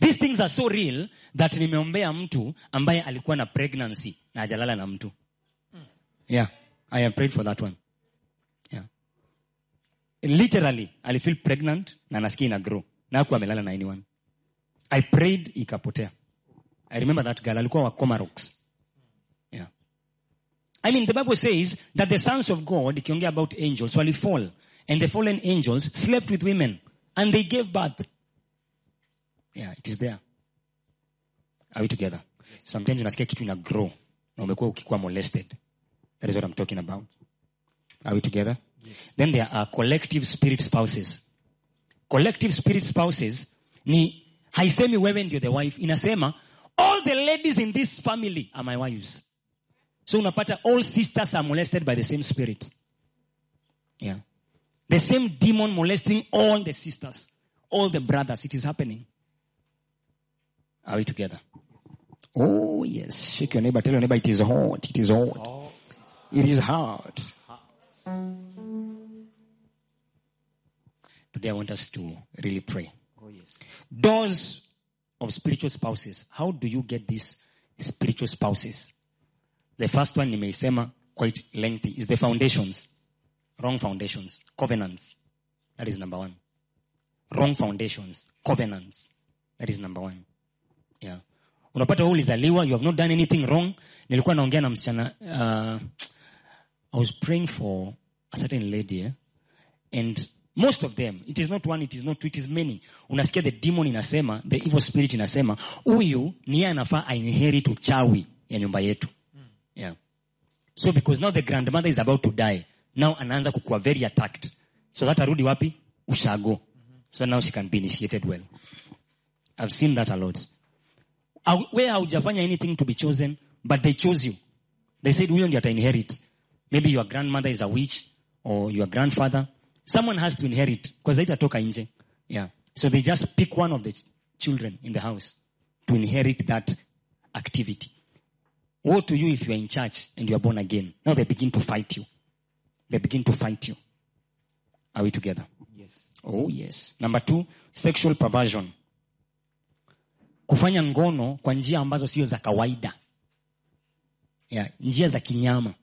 These things are so real that nimeombea mtu ambaye alikuwa na pregnancy na hajalala na mtu. Hmm. Yeah. I have prayed for that one. Yeah. Literally, alifeel pregnant na nasikia ina grow. Na hakuwa amelala na anyone. I prayed ikapotea. I remember that girl alikuwa wa Comarox. Yeah. I mean, the Bible says that the sons of God, ikiongea about angels, walifall. And the fallen angels slept with women. And they gave birth. Yeah, it is there. Are we together? Sometimes unasikia kitu ina grow. Na umekuwa ukikuwa molested. That is what I'm talking about. Are we together? Then there are collective spirit spouses. Collective spirit spouses ni haisemi wewe ndio the wife. Inasema all the ladies in this family are my wives. So unapata all sisters are molested by the same spirit. Yeah. The same demon molesting all the sisters, all the brothers. It is happening. Are we together? Oh yes. Shake your neighbor. Tell your neighbor it is hot. It is hot. Oh. It is hard. Today I want us to really pray. Oh yes. Doors of spiritual spouses. How do you get these spiritual spouses? The first one nimeisema quite lengthy is the foundations. Wrong foundations. Covenants. That is number one. Wrong foundations. Covenants. That is number one. Yeah. Unapata wewe ulizaliwa, you have not done anything wrong. Nilikuwa naongea na msichana, uh, I was praying for a certain lady, eh? and most of them, it is not one, it is not two, it is many. Unasikia the demon inasema, the evil spirit inasema, huyu ni yeye anafaa ainherit uchawi ya nyumba yetu. Yeah. So because now the grandmother is about to die, now anaanza kukuwa very attacked. So that arudi wapi? Ushago. So now she can be initiated well. I've seen that a lot. Where haujafanya anything to be chosen, but they chose you. They said huyo ndio ata inherit. Maybe your grandmother is a witch, or your grandfather someone has to inherit because they haitatoka nje yeah so they just pick one of the ch- children in the house to inherit that activity woe to you if you are in church and you are born again now they begin to fight you they begin to fight you are we together Yes. Oh yes. Number two, sexual perversion. Kufanya ngono kwa njia ambazo sio za kawaida. Yeah, njia za kinyama.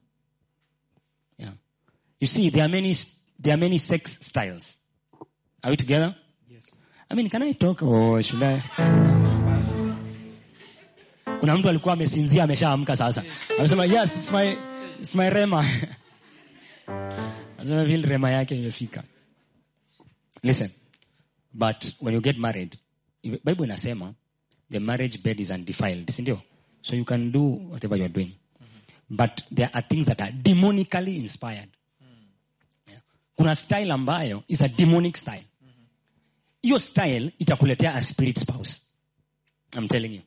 You see, there are many there are many sex styles. Are we together? Yes. I mean, can I talk or should I? Kuna mtu alikuwa amesinzia ameshaamka sasa. Amesema yes, it's my it's my rhema. Anasema vile rhema yake imefika. Listen, but when you get married, Bible inasema the marriage bed is undefiled, si ndio? So you can do whatever you're doing. Mm-hmm. But there are things that are demonically inspired. Kuna style ambayo is a demonic style. Hiyo style itakuletea a spirit spouse. I'm telling you.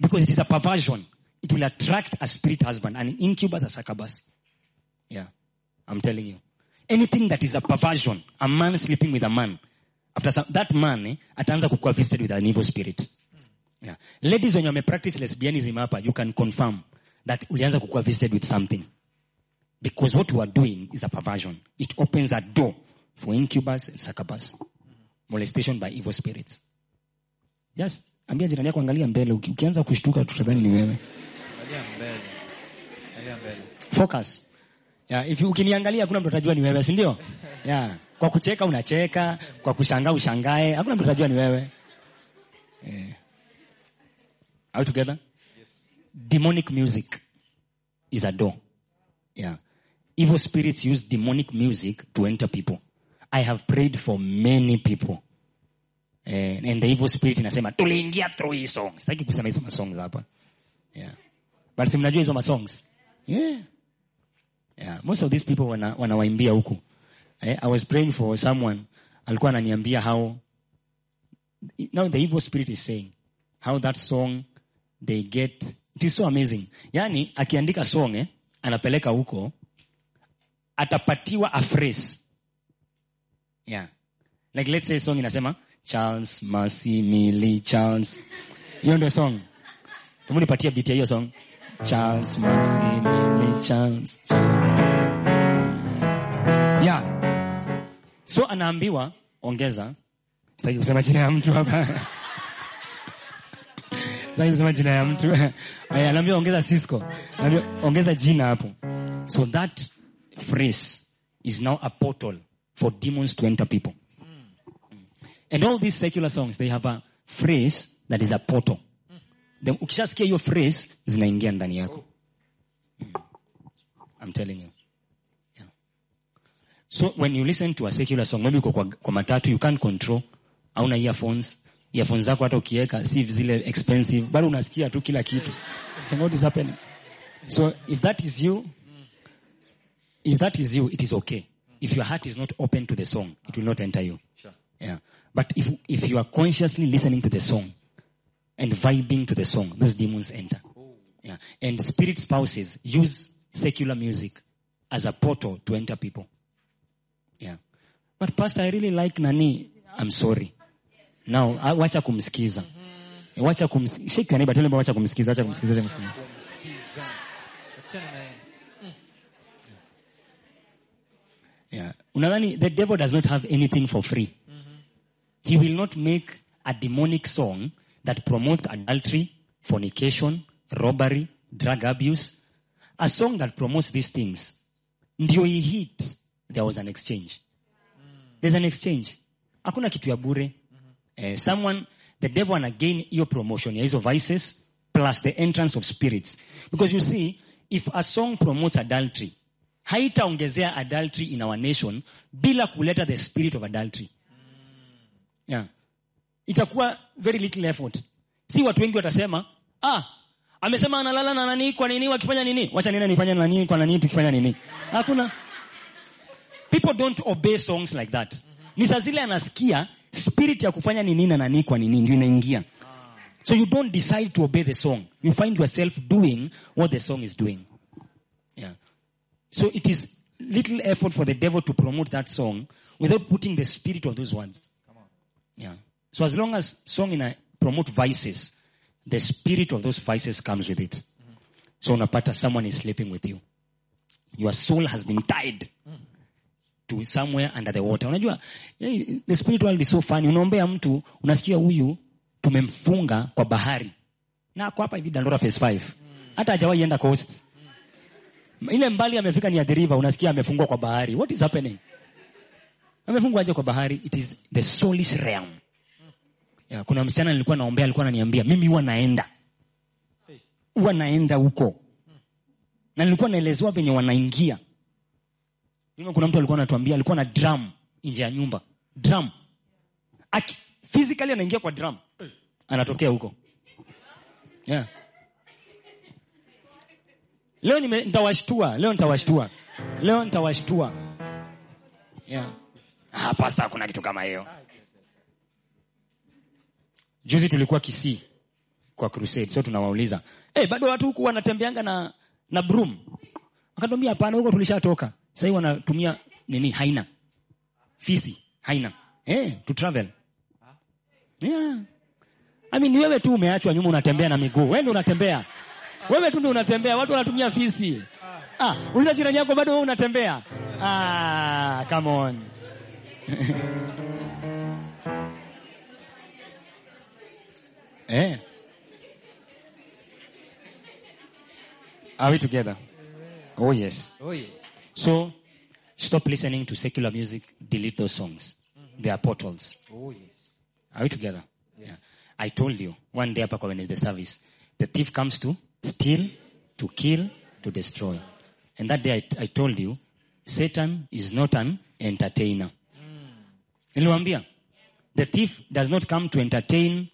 Because it is a perversion. It will attract a spirit husband, an incubus, a succubus. Yeah. I'm telling you. Anything that is a perversion, a man sleeping with a man, after some, that man eh, ataanza kukuwa visited with an evil spirit. Yeah. Ladies when you practice lesbianism hapa, you can confirm that ulianza kukuwa visited with something. Because what you are doing is a perversion. It opens a door for incubus and succubus. Molestation by evil spirits. Just ambia jirani yako angalia mbele. Ukianza kushtuka tutadhani ni wewe. Focus yeah, if ukiniangalia hakuna mtu atajua ni wewe si ndio yeah. kwa kucheka unacheka kwa kushangaa ushangae hakuna mtu atajua ni wewe yeah. Are we together demonic music is a door yeah. Evil spirits use demonic music to enter people. I have prayed for many people. Eh, and the evil spirit inasema tuliingia through hii song sitaki kusema hizo masongs hapa. Yeah. but si mnajua hizo masongs yeah. Yeah, most of these people wana, wanawaimbia huku. Eh, I was praying for someone. Alikuwa ananiambia how now the evil spirit is saying how that song they get it is so amazing. Yani akiandika song eh, anapeleka huko atapatiwa a phrase. Yeah. Like let's say song inasema Charles Mercy Charles. Hiyo ndio song. Hebu nipatie beat ya hiyo song. Charles Mercy Charles Charles. Yeah. So anaambiwa ongeza. Sitaki kusema jina ya mtu hapa. Sitaki kusema jina ya mtu. Anaambiwa ongeza Cisco. Anaambiwa ongeza jina hapo. So that phrase is now a portal for demons to enter people. And all these secular songs, they have a phrase that is a portal. Then ukishasikia hiyo phrase zinaingia ndani yako. Mm. I'm telling you. Yeah. So when you listen to a secular song, maybe uko kwa matatu, you can't control. Hauna earphones. Earphones zako hata ukiweka si zile expensive, bado unasikia tu kila kitu. So what is happening? So if that is you, if that is you, it is okay. If your heart is not open to the song, it will not enter you. Sure. Yeah. But if, if you are consciously listening to the song and vibing to the song, those demons enter. Yeah. And spirit spouses use secular music as a portal to enter people. Yeah. But pastor, I really like Nani. I'm sorry. Now, ah, wacha kumsikiza. Wacha kumsikiza. Shake your neighbor, tell him wacha kumsikiza, wacha kumsikiza, wacha. Kumsikiza. Achana na yeye. Yeah. Unadhani the devil does not have anything for free. He will not make a demonic song that promotes adultery, fornication, robbery, drug abuse. A song that promotes these things. Ndio he hit, there was an exchange. There's an exchange. Hakuna kitu ya bure. Eh, someone, the devil ana gain your promotion ya hizo vices plus the entrance of spirits. Because you see, if a song promotes adultery, haitaongezea adultery in our nation bila kuleta the spirit of adultery. Yeah. Itakuwa very little effort. Si watu wengi watasema, ah, amesema analala na nani kwa nini wakifanya nini? Wacha nini nifanye na nani kwa nani tukifanya nini? Hakuna. People don't obey songs like that. Ni saa zile anasikia spirit ya kufanya nini na nani kwa nini ndio inaingia. So you don't decide to obey the song. You find yourself doing what the song is doing. So it is little effort for the devil to promote that song without putting the spirit of those words. Yeah. So as long as song in a promote vices, the spirit of those vices comes with it. Mm-hmm. So on a unapata someone is sleeping with you. Your soul has been tied mm. to somewhere under the water. Unajua, the spirit world is so funny. Unaombea mtu, unasikia huyu tumemfunga kwa bahari. Na ako hapa hivi Dandora phase 5. Mm. Hata hajawahi enda coast. Ile mbali amefika ni ya unasikia amefungwa kwa bahari. What is happening? Amefungwa aje kwa bahari? It is the soulish realm. Ya, kuna msichana nilikuwa naombea alikuwa ananiambia mimi huwa naenda. Huwa naenda huko. Na nilikuwa naelezewa venye wanaingia. Kuna mtu alikuwa anatuambia alikuwa na drum nje ya nyumba. Drum. Aki, physically anaingia kwa drum. Anatokea huko. Yeah. Leo nitawashtua, leo nitawashtua. Leo nitawashtua. Yeah. Ah, pasta, hakuna kitu kama hiyo. Juzi tulikuwa Kisii kwa crusade, so tunawauliza, "Eh, bado watu huku wanatembeanga na na broom?" Wakatuambia hapana, huko tulishatoka. Sasa wanatumia nini? Haina. Fisi, haina. Eh, to travel. Yeah. I mean, wewe tu umeachwa nyuma unatembea na miguu. Wewe ndio unatembea. Wewe tu ndio unatembea, watu wanatumia fisi. Ah, uliza jirani yako bado wewe unatembea. Ah, come on. eh. Are we together? Oh yes. Oh yes. So stop listening to secular music, delete those songs. They are portals. Oh yes. Are we together? Yeah. I told you one day hapa kwa Wednesday service, the thief comes to steal, to kill, to destroy. And that day I, I told you, Satan is not an entertainer. Niliwaambia, the thief does not come to entertain,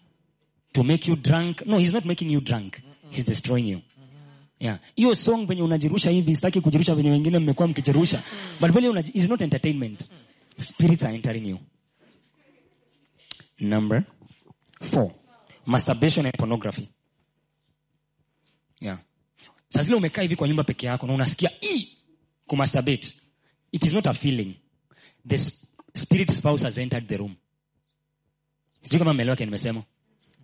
to make you drunk. No, he's not making you drunk. He's destroying you. Yeah. Hiyo song venye unajirusha hivi, sitaki kujirusha venye wengine mmekuwa mkijirusha. But vile unaji, is not entertainment. Spirits are entering you. Number four, masturbation and pornography. Yeah. Zile umekaa hivi kwa nyumba peke yako na unasikia kumasturbate. It is not a feeling. The spirit spouse has entered the room. Sijui kama mmeelewa kile nimesema.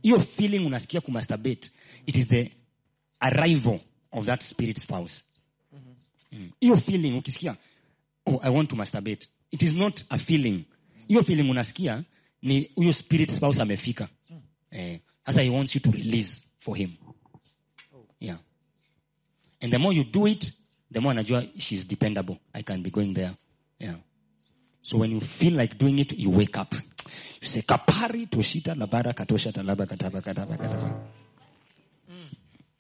Hiyo feeling unasikia kumasturbate. It is the arrival of that spirit spouse. Mm. Feeling ukisikia oh, I want to masturbate. It is not a feeling. Hiyo feeling unasikia ni huyo spirit spouse amefika. Eh, sasa he wants you to release for him. Yeah. And the more you do it, the more anajua she's dependable. I can be going there. Yeah. So when you feel like doing it, you wake up. You say, kapari toshita labara katosha talaba kataba kataba kataba.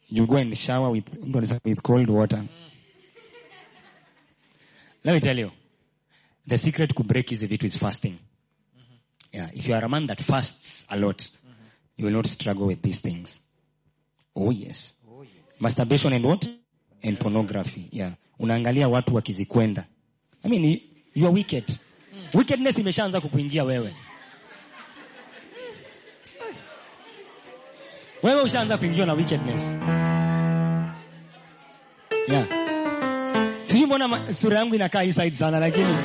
You go and shower with, with cold water. Let me tell you, the secret to break easy vitu is fasting. Yeah, if you are a man that fasts a lot, you will not struggle with these things. Oh yes. Masturbation and what? And pornography. Yeah. Unaangalia watu wakizikwenda. I mean, you are wicked. Wickedness imeshaanza kukuingia wewe. Wewe ushaanza kuingiwa na wickedness. Yeah. Sijui mbona sura yangu inakaa hii side sana lakini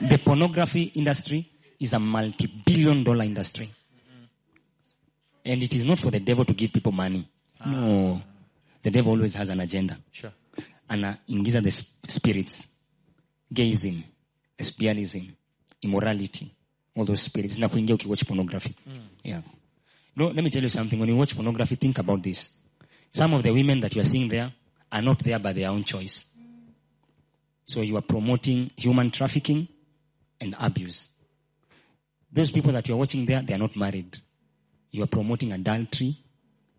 the pornography industry is a multi-billion dollar industry. And it is not for the devil to give people money. Ah. No. The devil always has an agenda. Sure. Anaingiza the sp- spirits. Gazing, lesbianism, immorality, all those spirits. Zinakuingia ukiwatch pornography. Hmm. Yeah. No, let me tell you something. When you watch pornography, think about this. Some of the women that you are seeing there are not there by their own choice. So you are promoting human trafficking and abuse. Those people that you are watching there, they are not married. You are promoting adultery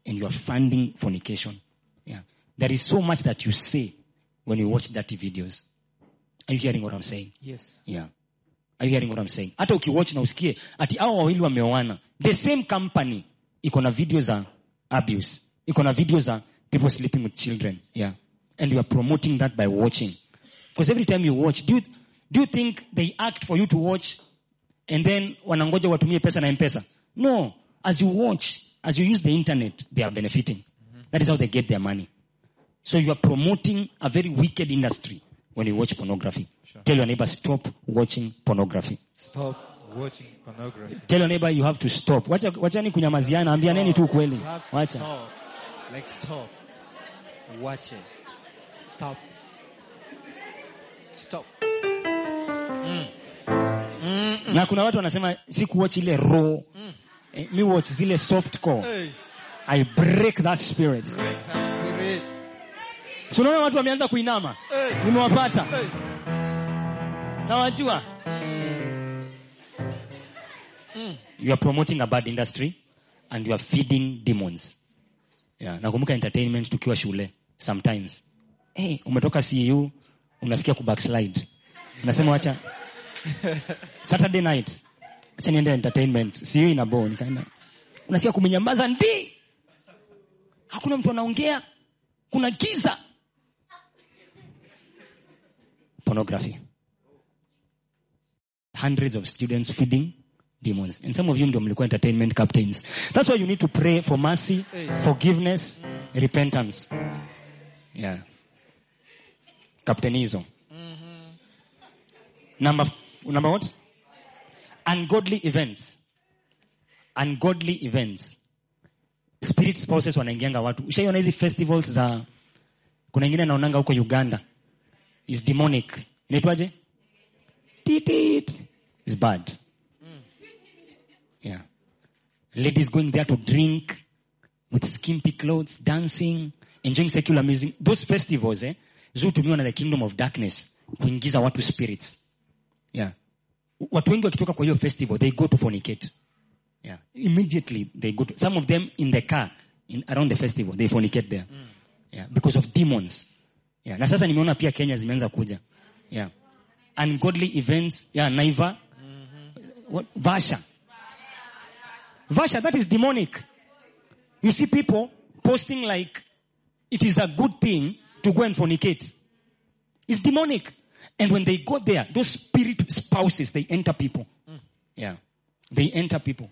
and you are funding fornication. Yeah. There is so much that you say when you watch dirty videos. Are you hearing what I'm saying? Yes. Yeah. Are you hearing what I'm saying? Hata ukiwatch na usikie ati hao wawili wameoana. The same company iko na video za abuse. Iko na video za people sleeping with children. Yeah. And you are promoting that by watching. Because every time you watch, do you, do you think they act for you to watch and then wanangoja watumie pesa na mpesa? No. As you watch, as you use the internet, they are benefiting. That is how they get their money. So you are promoting a very wicked industry when you watch pornography. Tell your neighbor, stop watching pornography. Stop watching pornography. Tell your neighbor you have to stop. Wacha, wachani kunyamaziana, ambianeni tu kweli. You have to Wacha. Stop. Like stop. Watch it. Stop. Stop. Na kuna watu wanasema si kuwatch ile raw. Eh, mi watch zile softcore. Hey. I break that spirit. Break that spirit. So unaona watu wameanza kuinama. Hey. Nimewapata. Hey. Nawajua. You are promoting a bad industry and you are feeding demons. Yeah, nakumbuka entertainment tukiwa shule sometimes. Hey, umetoka CU unasikia ku backslide. Unasema wacha Saturday night. Acha niende entertainment. CU ina bo nikaenda. Unasikia kumenyamaza ndi. Hakuna mtu anaongea. Kuna giza. Pornography hundreds of students feeding demons. And some of you ndio mlikuwa entertainment captains. That's why you need to pray for mercy, forgiveness, repentance. Yeah. Captainizo. Number, number what? Ungodly events. Ungodly events. Spirit spouses wanaingianga watu. Ushaiona hizi festivals za kuna ingine naonanga huko Uganda. Is demonic. Inaitwaje? Titit. It's bad. Yeah. Ladies going there to drink with skimpy clothes, dancing, enjoying secular music. Those festivals, eh, zutumiwa na the kingdom of darkness kuingiza watu spirits. Yeah. Watu wengi wakitoka kwa hiyo festival, they go to fornicate. Yeah. Immediately they go to, some of them in the car, in, around the festival, they fornicate there. Mm. Yeah. Because of demons. Yeah. Na sasa nimeona pia Kenya zimeanza kuja. Yeah. Ungodly events. Yeah, Naiva. Mm-hmm. What? Vasha. Vasha, that is demonic. You see people posting like it is a good thing to go and fornicate. It's demonic. And when they go there, those spirit spouses, they enter people. Yeah. They enter people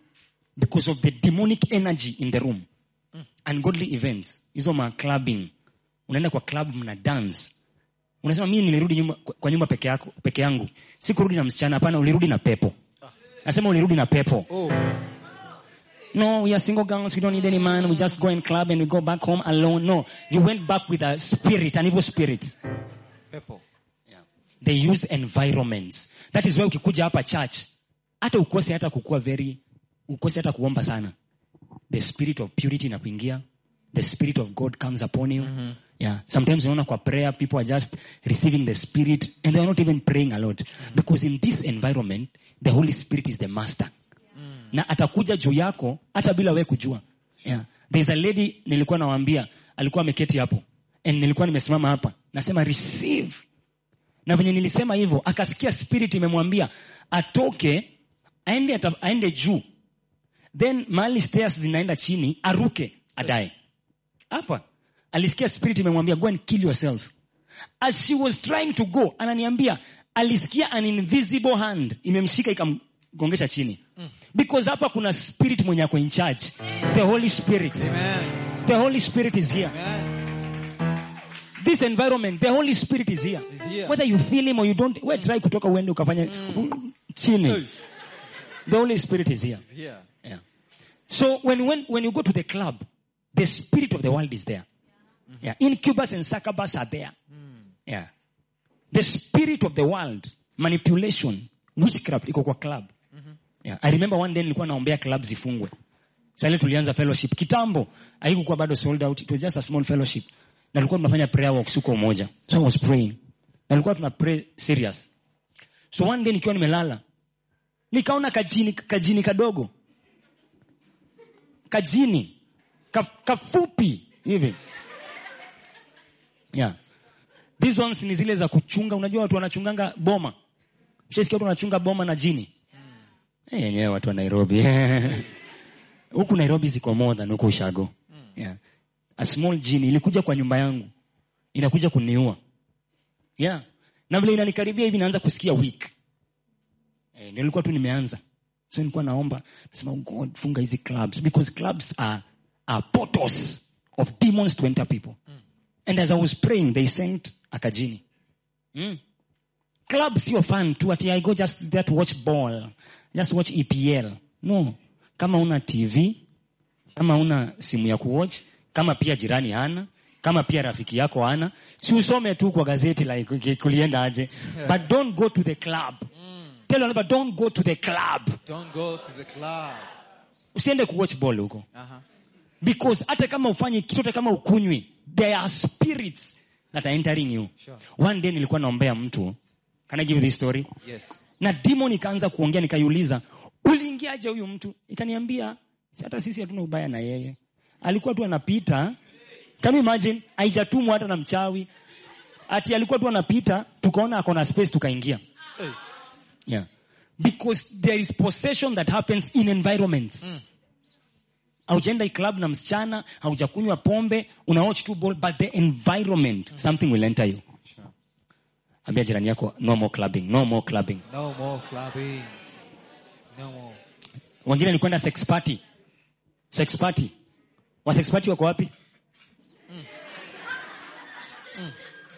because of the demonic energy in the room. Ungodly events. Hizo ma clubbing. Unaenda kwa club mna dance. Unasema mimi nilirudi nyumba, kwa nyumba peke yako, peke yangu. Sikurudi na msichana, hapana ulirudi na pepo. Nasema ulirudi na pepo. Oh. No, we are single girls. We don't need any man. We just go and club and we go back home alone. No, you went back with a spirit, an evil spirit. People. They use environments. That is why ukikuja hapa church, hata ukose hata kukua very, ukose hata kuomba sana. The spirit of purity inakuingia. The spirit of God comes upon you. Yeah. Sometimes unaona kwa prayer, people are just receiving the spirit and they are not even praying a lot. Because in this environment, the Holy Spirit is the master. na atakuja juu yako hata bila we kujua yeah. There's a lady nilikuwa nawaambia alikuwa ameketi hapo and nilikuwa nimesimama hapa nasema receive na venye nilisema hivyo akasikia spirit imemwambia atoke aende, aende juu. Then mali stairs zinaenda chini aruke adae. Hapa alisikia spirit imemwambia go and kill yourself. As she was trying to go ananiambia alisikia an invisible hand imemshika ikamgongesha chini. Because hapa kuna spirit mwenye ako in charge. The holy spirit. Amen. the holy spirit is here. Amen. This environment the holy spirit is here Is here. whether you feel him or you don't we try kutoka uende ukafanya chini the holy spirit is here It's here. yeah. so when, when, when you go to the club the spirit of the world is there Mm-hmm. yeah. incubus and succubus are there Mm. yeah. the spirit of the world manipulation witchcraft iko kwa club Mm-hmm. yeah. i remember one day nilikuwa naombea club zifungwe Sasa tulianza fellowship kitambo haikuwa bado sold out it was just a small fellowship na tulikuwa tunafanya prayer walks huko moja so i was praying. Na tulikuwa tuna pray serious. So one day nikiwa nimelala nikaona kajini, kajini kadogo. Kajini. Kaf, kafupi. Hivi. Yeah. these ones ni zile za kuchunga. Unajua watu wanachunganga boma. Shesikia watu wanachunga boma na jini? Eh, yenyewe watu wa nairobi. Huku nairobi ziko more than huko ushago. Yeah. A small jini ilikuja kwa nyumba yangu inakuja kuniua. Yeah. na vile inanikaribia hivi naanza kusikia weak. Eh, nilikuwa tu nimeanza. So nilikuwa naomba nasema oh god funga hizi clubs because clubs are, are portals of demons to enter people. And as i was praying they sent akajini mm. club sio fun tu ati i go just there to watch ball just watch epl no. Kama una tv kama una simu ya kuwatch kama pia jirani hana kama pia rafiki yako hana. Si usome tu kwa gazeti like kulienda aje. But don't go to the club. Tell another don't go to the club. Don't go to the club. usiende kuwatch ball huko. Uh-huh. because hata kama ufanye kitu hata kama ukunywi there are spirits that are entering you. Sure. one day nilikuwa naombea mtu. Can i give you this story? Yes. na demon ikaanza kuongea nikaiuliza uliingiaje huyu mtu? Ikaniambia hata sisi hatuna ubaya na yeye alikuwa tu anapita. Can you imagine? Haijatumwa hata na mchawi. Ati alikuwa tu anapita tukaona ako na space tukaingia. Yeah. Because there is possession that happens in environments. Mm. haujaenda club na msichana haujakunywa pombe una watch two ball but the environment something will enter you. Sure. ambia jirani yako no more clubbing no more clubbing. No more clubbing. No more. wengine ni kwenda sex party. Sex party wa sex party wako wapi?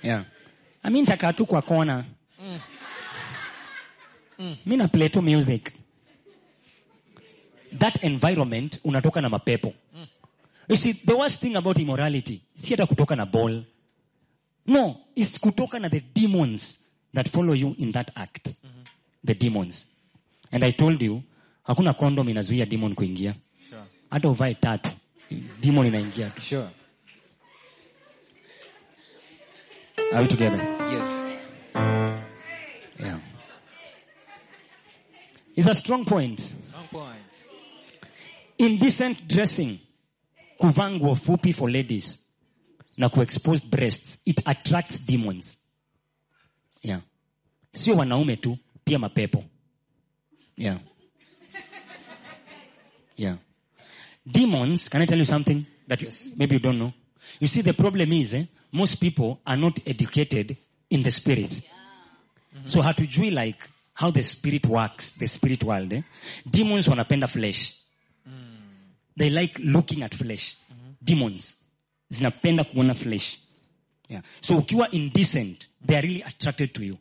Yeah. I mean nitakaa tu kwa kona mi na play tu music. That environment unatoka na mapepo. You see the worst thing about immorality si hata kutoka na ball. No is kutoka na the demons that follow you in that act. The demons. And i told you hakuna condom inazuia demon kuingia. Sure. hata uvae tatu demon inaingia tu. Sure. are we together? Yes. yeah. It's a strong point. Strong point. indecent dressing kuvaa nguo fupi for ladies na kuexposed breasts it attracts demons. Yeah. Sio wanaume tu pia mapepo. Yeah. Yeah demons can i tell you something that you, maybe you don't know? You see the problem is eh, most people are not educated in the spirit. So hatujui like how the spirit works the spirit world eh? demons wanapenda flesh. They like looking at flesh. Demons zinapenda kuona flesh. Yeah. so ukiwa indecent they are really attracted to you.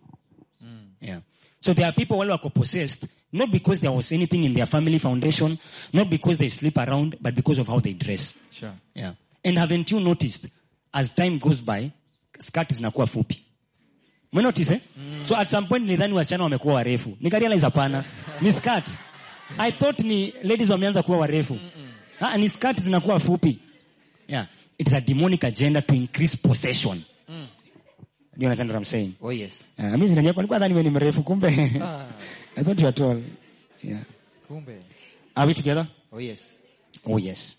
Yeah. so there are people wale wako possessed not because there was anything in their family foundation not because they sleep around but because of how they dress. Sure. yeah. and haven't you noticed as time goes by skirt zinakuwa fupi? Umenotice eh? so at some point nidhani wasichana wamekuwa warefu. Nikarealize hapana. Ni skirt. I thought ni ladies wameanza kuwa warefu. Ah, ni skirt zinakuwa fupi. Yeah. it is a demonic agenda to increase possession. Do you understand what i'm saying? Oh yes. uh, mimi zinani yako alikuwa dhani wewe ni mrefu kumbe. Ah. I thought you were tall yeah Kumbe. are we together Oh yes. Oh yes.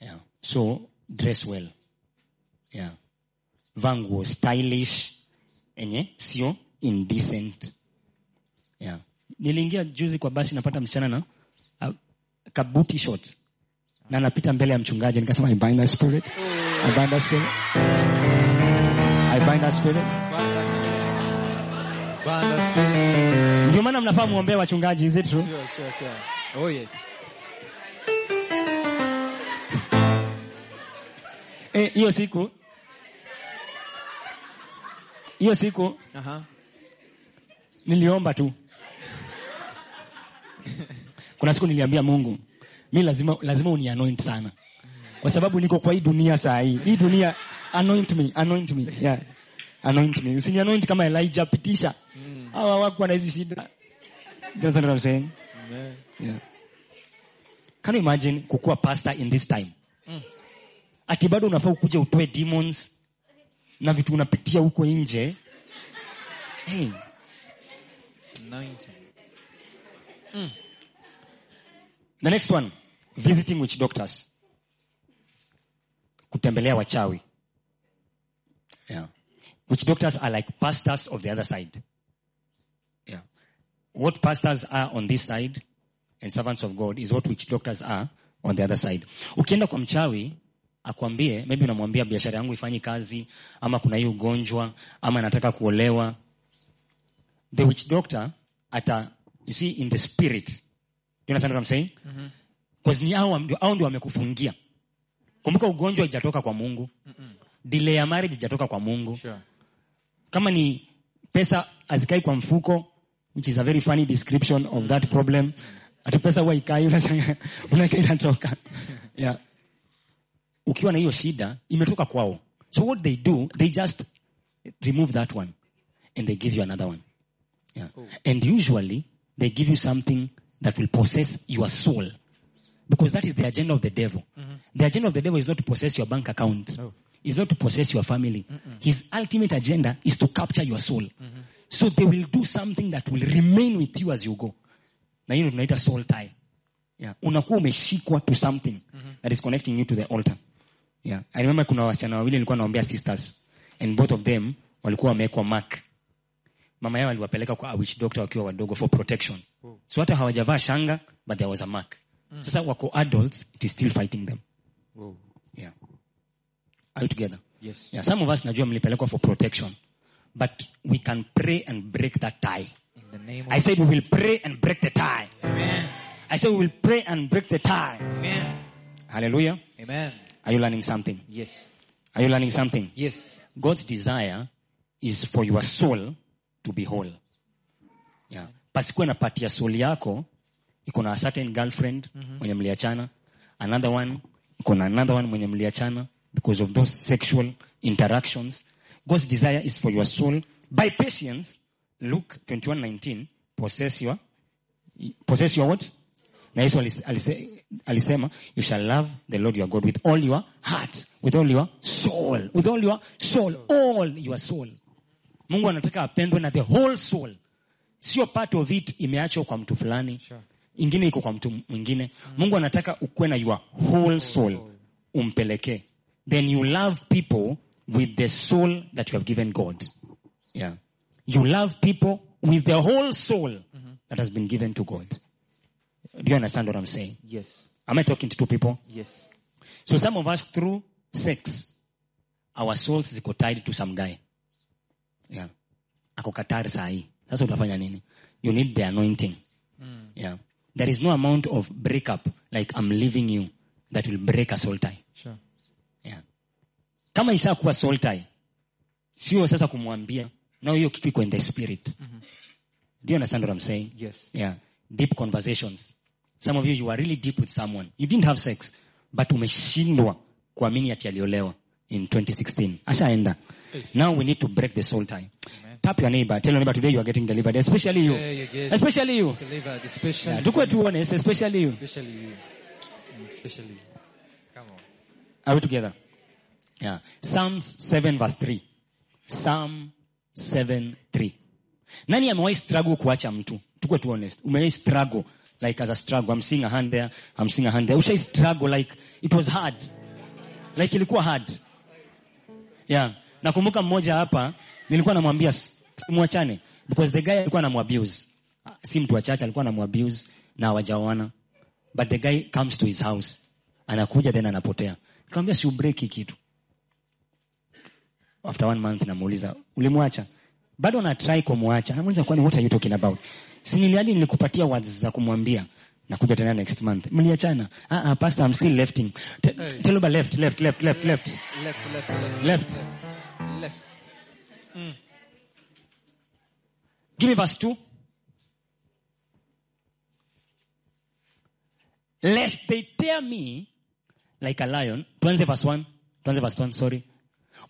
Yeah. So dress well. Yeah. Vaa nguo stylish enye sio indecent. Yeah. Niliingia juzi kwa basi napata msichana na uh, kabuti short na anapita mbele ya mchungaji nikasema I bind that spirit. I bind that spirit. I bind that spirit. Banda spirit. Ndio maana mnafaa muombee wachungaji, is it true? Sure, sure, sure. Oh yes. Eh, hiyo siku. Hiyo siku Uh-huh. niliomba tu. Kuna siku niliambia mungu mi lazima lazima unianoint sana. Kwa sababu niko kwa hii dunia saa hii. Hii dunia anoint me anoint me. Yeah. Anoint me. Usinianoint kama elijah pitisha hawa wako na hizi shida That's what I'm saying Amen. yeah can you imagine kukuwa pastor in this time ati bado unafaa ukuja utoe demons na vitu unapitia huko nje hey, Anointing. The next one, visiting witch doctors. Kutembelea wachawi. Yeah. Witch doctors are like pastors of the other side. What pastors are on this side and servants of God is what witch doctors are on the other side. Ukienda kwa mchawi, akwambie, maybe unamwambia biashara yangu ifanyi kazi, ama kuna hii ugonjwa, ama nataka kuolewa. The witch doctor ata you see in the spirit. You understand what i'm saying? Because ni hao hao ndio wamekufungia. Kumbuka ugonjwa haijatoka kwa mungu. Delay ya marriage haijatoka kwa mungu. Sure. kama ni pesa hazikai kwa mfuko which is a very funny description of that problem. Ati pesa huwa ikai unashangaa, unaeka inatoka yeah. ukiwa na hiyo shida imetoka kwao. So what they do they just remove that one and they give you another one. Yeah. and usually they give you something that will possess your soul. Because that is the agenda of the devil. Mm-hmm. The agenda of the devil is not to possess your bank account. Oh. is not to possess your family. His ultimate agenda is to capture your soul mm-hmm. So they will do something that will remain with you as you go na hiyo tunaita soul tie yeah. unakuwa umeshikwa to something that is connecting you to the altar yeah. i remember kuna wasichana wawili nilikuwa naombea sisters and both of them walikuwa wamewekwa mark mama yao aliwapeleka kwa a witch doctor wakiwa wadogo for protection so hata hawajavaa shanga but there was a mark sasa wako adults it is still fighting them Whoa. yeah. are you together Yes. yeah, some of us najua mlipelekwa for protection but we can pray and break that tie In the name of i said we will pray and break the tie Amen. i said we will pray and break the tie Amen. hallelujah Amen. are you learning something Yes. are you learning something Yes. God's desire is for your soul to be whole. Yeah. Pasikuwe na pati ya soul yako iko na a certain girlfriend mm-hmm. mwenye mliachana, another one iko na another one mwenye mliachana because of those sexual interactions. God's desire is for your soul by patience. Luke 21:19 possess your possess your what? Na Yesu alisema you shall love the Lord your God with all your heart, with all your soul, with all your soul, all your soul. Mungu anataka apendwe na the whole soul. Sio part of it imeachwa kwa mtu fulani. Sure. Ingine iko kwa mtu mwingine. Mungu anataka ukuwe na your whole soul umpelekee. Then you love people with the soul that you have given God. Yeah. You love people with the whole soul that has been given to God. Do you understand what I'm saying? Yes. Am I talking to two people? Yes. So some of us through sex, our souls ziko tied to some guy. Yeah. Ako katari sahi. Sasa utafanya nini? You need the anointing. Mm. Yeah. There is no amount of breakup like I'm leaving you that will break a soul tie. Sure. Kama ishakuwa soul tie, sio sasa kumwambia. Now hiyo kitu iko in the spirit. Do you understand what I'm saying? Yes. Yeah. Deep conversations. Some of you, you are really deep with someone. You didn't have sex, but umeshindwa kuamini ati aliolewa in 2016. Ashaenda. Now we need to break the soul tie. Tap your neighbor. Tell your neighbor today you are getting delivered. Especially you. Yeah, Especially you. Delivered, especially. Yeah, tukue tu honest, especially you. Especially you. Mm, Especially you. Come on. Are we together? Yeah. Psalms 7 verse 3. Psalm 7 3. Nani amewahi struggle kuacha mtu? Tuko tu honest. Umewahi struggle like as a struggle. I'm seeing a hand there. I'm seeing a hand there. Ushai struggle like it was hard. Like ilikuwa hard. Yeah. Nakumbuka mmoja hapa nilikuwa namwambia simwachane because the guy alikuwa anamwabuse. Si mtu wa church alikuwa anamwabuse na hawajaoana. But the guy comes to his house. Anakuja then anapotea. Nikamwambia si ubreak kitu. After one month namuuliza, ulimwacha? Bado na try kumwacha. Namuuliza kwani what are you talking about? Si niliadi nilikupatia words za kumwambia. Nakuja tena next month. Mliachana? Ah ah pastor I'm still lefting. Te- Tell about left, left, left, left, left. Left, left, left. Left. Mm. Give me verse 2. Lest they tear me like a lion. Tuanze verse 1. Tuanze verse 1, sorry.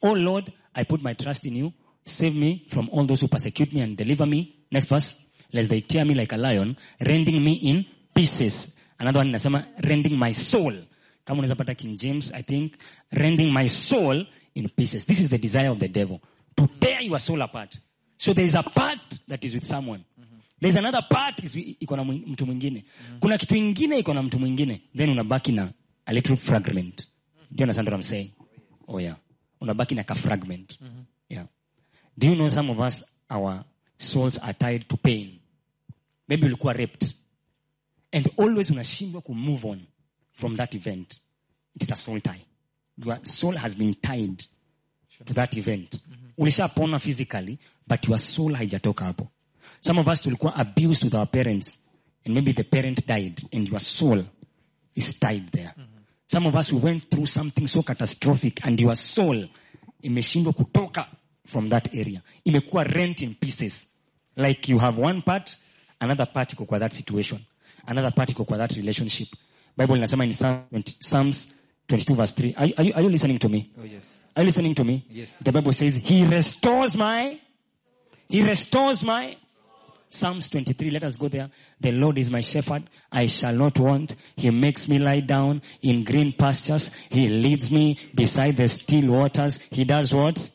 Oh Lord, I put my trust in you. Save me from all those who persecute me and deliver me. Next verse. Lest they tear me like a lion, rending me in pieces. Another one inasema, rending my soul. Kama unaweza pata King James, I think, rending my soul in pieces. This is the desire of the devil. To tear your soul apart. So there is a part that is with someone. There's another part is iko na mtu mwingine. Kuna kitu ingine mtu mwingine. Then unabaki na a little fragment. Do you understand what I'm saying? Oh yeah. Unabaki na ka fragment. Mm-hmm. Yeah. Do you know some of us, our souls are tied to pain. Maybe ulikuwa raped. And always unashindwa ku move on from that event. It is a soul tie. Your soul has been tied to that event. Mm-hmm. Ulishapona physically, but your soul haijatoka hapo. some of us tulikuwa abused with our parents and maybe the parent died and your soul is tied there mm-hmm. Some of us we went through something so catastrophic and your soul imeshindwa kutoka from that area. Imekuwa rent in pieces. Like you have one part another part iko kwa that situation. Another part iko kwa that relationship. Bible inasema in Psalm 20 psalms 22 verse 3 are, you- are, you, are you listening to me? Oh, yes. are you listening to me? Yes. the bible says he restores my he restores my Psalms 23, let us go there. The Lord is my shepherd. I shall not want. He makes me lie down in green pastures. He leads me beside the still waters. He does what?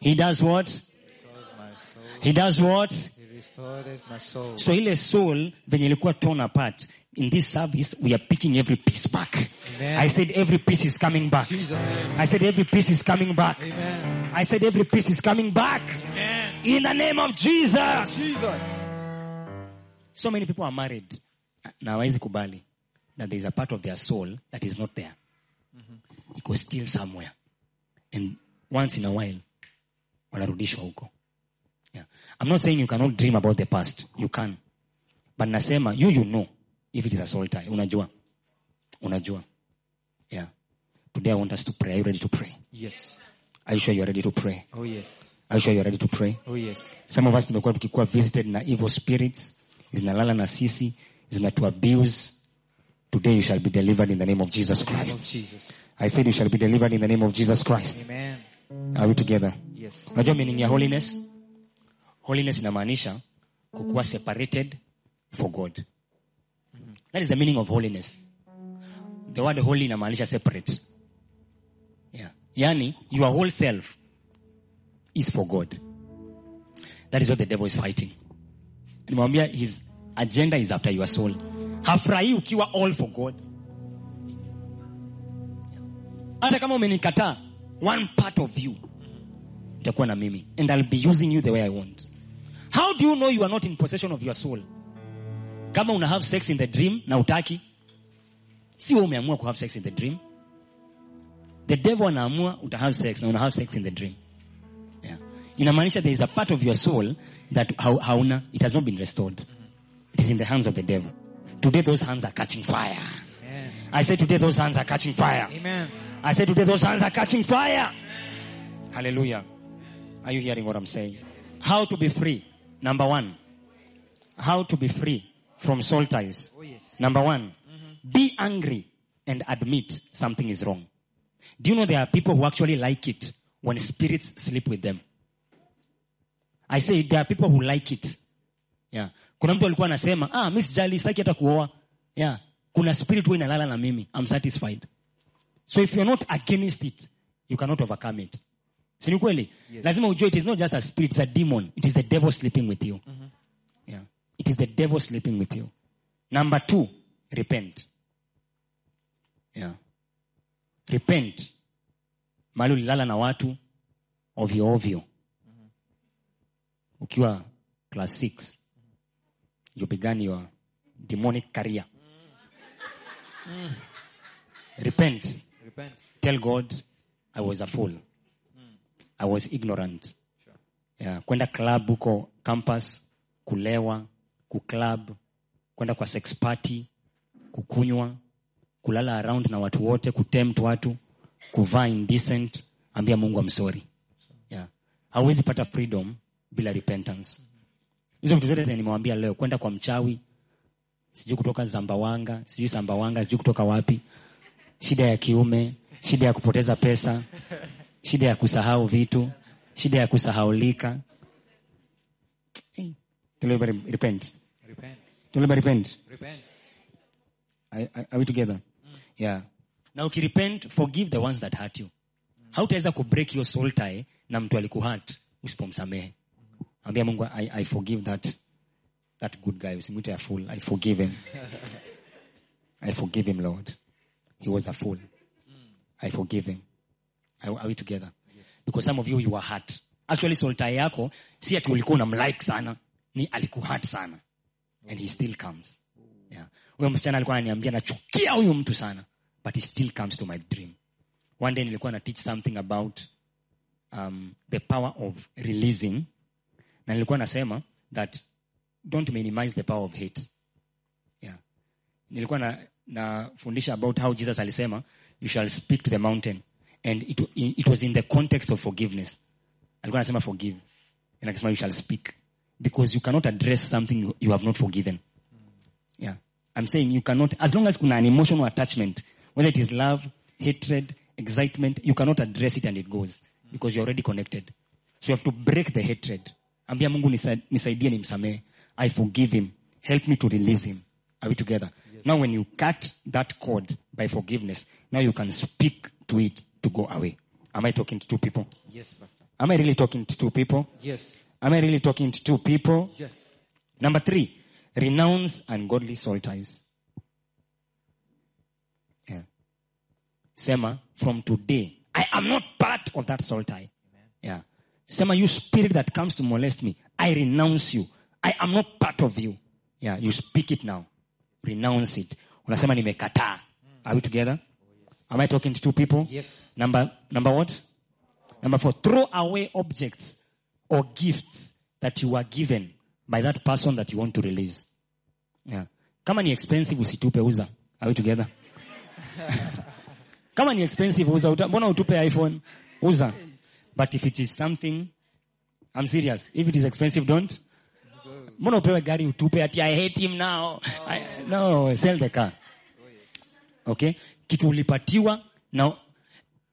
He does what? Restores my soul. He does what? He restored my soul. So ile soul, venye ilikuwa torn apart, in this service, we are picking every piece back. Amen. I said every piece is coming back. Jesus' I said every piece is coming back. Amen. I said every piece is coming back. Amen. In the name of Jesus. Jesus. So many people are married hawawezi kubali that there is a part of their soul that is not there. It Iko still somewhere. And once in a while, wanarudishwa huko. Yeah. I'm not saying you cannot dream about the past. You can. But nasema, you, you know if it is a soul tie. Unajua. Unajua. Yeah. Today I want us to pray. Are you ready to pray? Yes. Are you sure you're ready to pray? Oh, yes. Are you sure you're ready to pray? Oh, yes. some of us tumekuwa tukikuwa visited na evil spirits zinalala na sisi zinatu abuse today you shall be delivered in the name of jesus of christ Jesus. i said you shall be delivered in the name of jesus christ Amen. are we together Yes. unajua meaning ya holiness holiness inamaanisha kukuwa separated for god that is the meaning of holiness. The word holy inamaanisha separate. Yeah. yani your whole self is for god. That is what the devil is fighting. Nimwambia his agenda is after your soul. Hafurahii ukiwa all for god. Hata kama umenikataa one part of you itakuwa na mimi. And I'll be using you the way I want. How do you know you are not in possession of your soul kama una have sex in the dream na utaki si wewe umeamua ku have sex in the dream the devil anaamua uta have sex na una have sex in the dream yeah. inamaanisha there is a part of your soul that hau- hauna it has not been restored it is in the hands of the devil today those hands are catching fire Amen. I say today those hands are catching fire Amen. I say today those hands are catching fire. Hallelujah. Are you hearing what I'm saying? How to be free. Number one. How to be free from soul ties. Oh, yes. Number one. Be angry and admit something is wrong. Do you know there are people who actually like it when spirits sleep with them? I say there are people who like it. Yeah. Kuna mtu alikuwa anasema, ah, Miss Jali, sitaki hata kuoa. Yeah. Kuna spirit huwa inalala na mimi. I'm satisfied. So if you're not against it, you cannot overcome it. Si ni kweli? Lazima ujue it is not just a spirit, it's a demon. It is the devil sleeping with you. Yeah. It is the devil sleeping with you. Number two, repent. Yeah. Repent. Mahali ulilala na watu ovyo ovyo. Ukiwa class 6 you began your demonic career. Repent. Repent. tell God I was a fool. I was ignorant. Yeah, kwenda club huko campus, kulewa, kuclub, kwenda kwa sex party, kukunywa, kulala around na watu wote, kutempt watu, kuvaa indecent, ambia Mungu amsori. Yeah. Hauwezi pata freedom bila repentance. Hizo vitu zote nimewambia leo, kwenda kwa mchawi, sijui kutoka Zambawanga, sijui Sambawanga, sijui kutoka wapi, shida ya kiume, shida ya kupoteza pesa, shida ya kusahau vitu, shida ya kusahaulika. Hey, repent. Repent. Tuliomba repent. Repent. Are, we together? Mm. Yeah. now Na ukirepent, forgive the ones that hurt you. Mm. Hautaweza kubreak your soul tie na mtu alikuhurt usipomsamehe. Ambia Mungu I, I forgive that that good guy. Usimwite a fool. I forgive him. I forgive him, Lord. He was a fool. Mm. I forgive him. Are, are we together? Yes. Because some of you you were hurt. Actually soul tie yako si ati ulikuwa unamlike sana, ni alikuhurt sana. And he still comes. Yeah. Huyo msichana alikuwa ananiambia nachukia huyu mtu sana, but he still comes to my dream. One day nilikuwa na teach something about um, the power of releasing na nilikuwa nasema that don't minimize the power of hate. Yeah. Nilikuwa na nafundisha about how Jesus alisema you shall speak to the mountain and it, it was in the context of forgiveness. Alikuwa anasema forgive. And akasema you shall speak because you cannot address something you, you have not forgiven. Yeah. I'm saying you cannot, as long as kuna an emotional attachment, whether it is love, hatred, excitement, you cannot address it and it goes because you're already connected. So you have to break the hatred. Ambia Mungu nisa- nisaidie nimsamehe. I forgive him. Help me to release him. Are we together? Now when you cut that cord by forgiveness, now you can speak to it to go away. Am I talking to two people? Yes, Pastor. Am I really talking to two people? Yes. Am I really talking to two people? Yes. Number three, renounce ungodly soul ties. Yeah. Sema, from today, I am not part of that soul tie. Yeah. Sema, you spirit that comes to molest me, I renounce you. I am not part of you. Yeah, you speak it now. Renounce it. Unasema nimekataa. Are we together? Am I talking to two people? Yes. Number, number what? Number four, throw away objects or gifts that you were given by that person that you want to release. Yeah. Kama ni expensive usitupe uza. Are we together? Kama ni expensive uza. Mbona utupe iPhone? Uza. But if it is something, I'm serious. If it is expensive, don't. Mbona upewe gari utupe ati I hate him now. I, no, sell the car. Okay? Kitu ulipatiwa na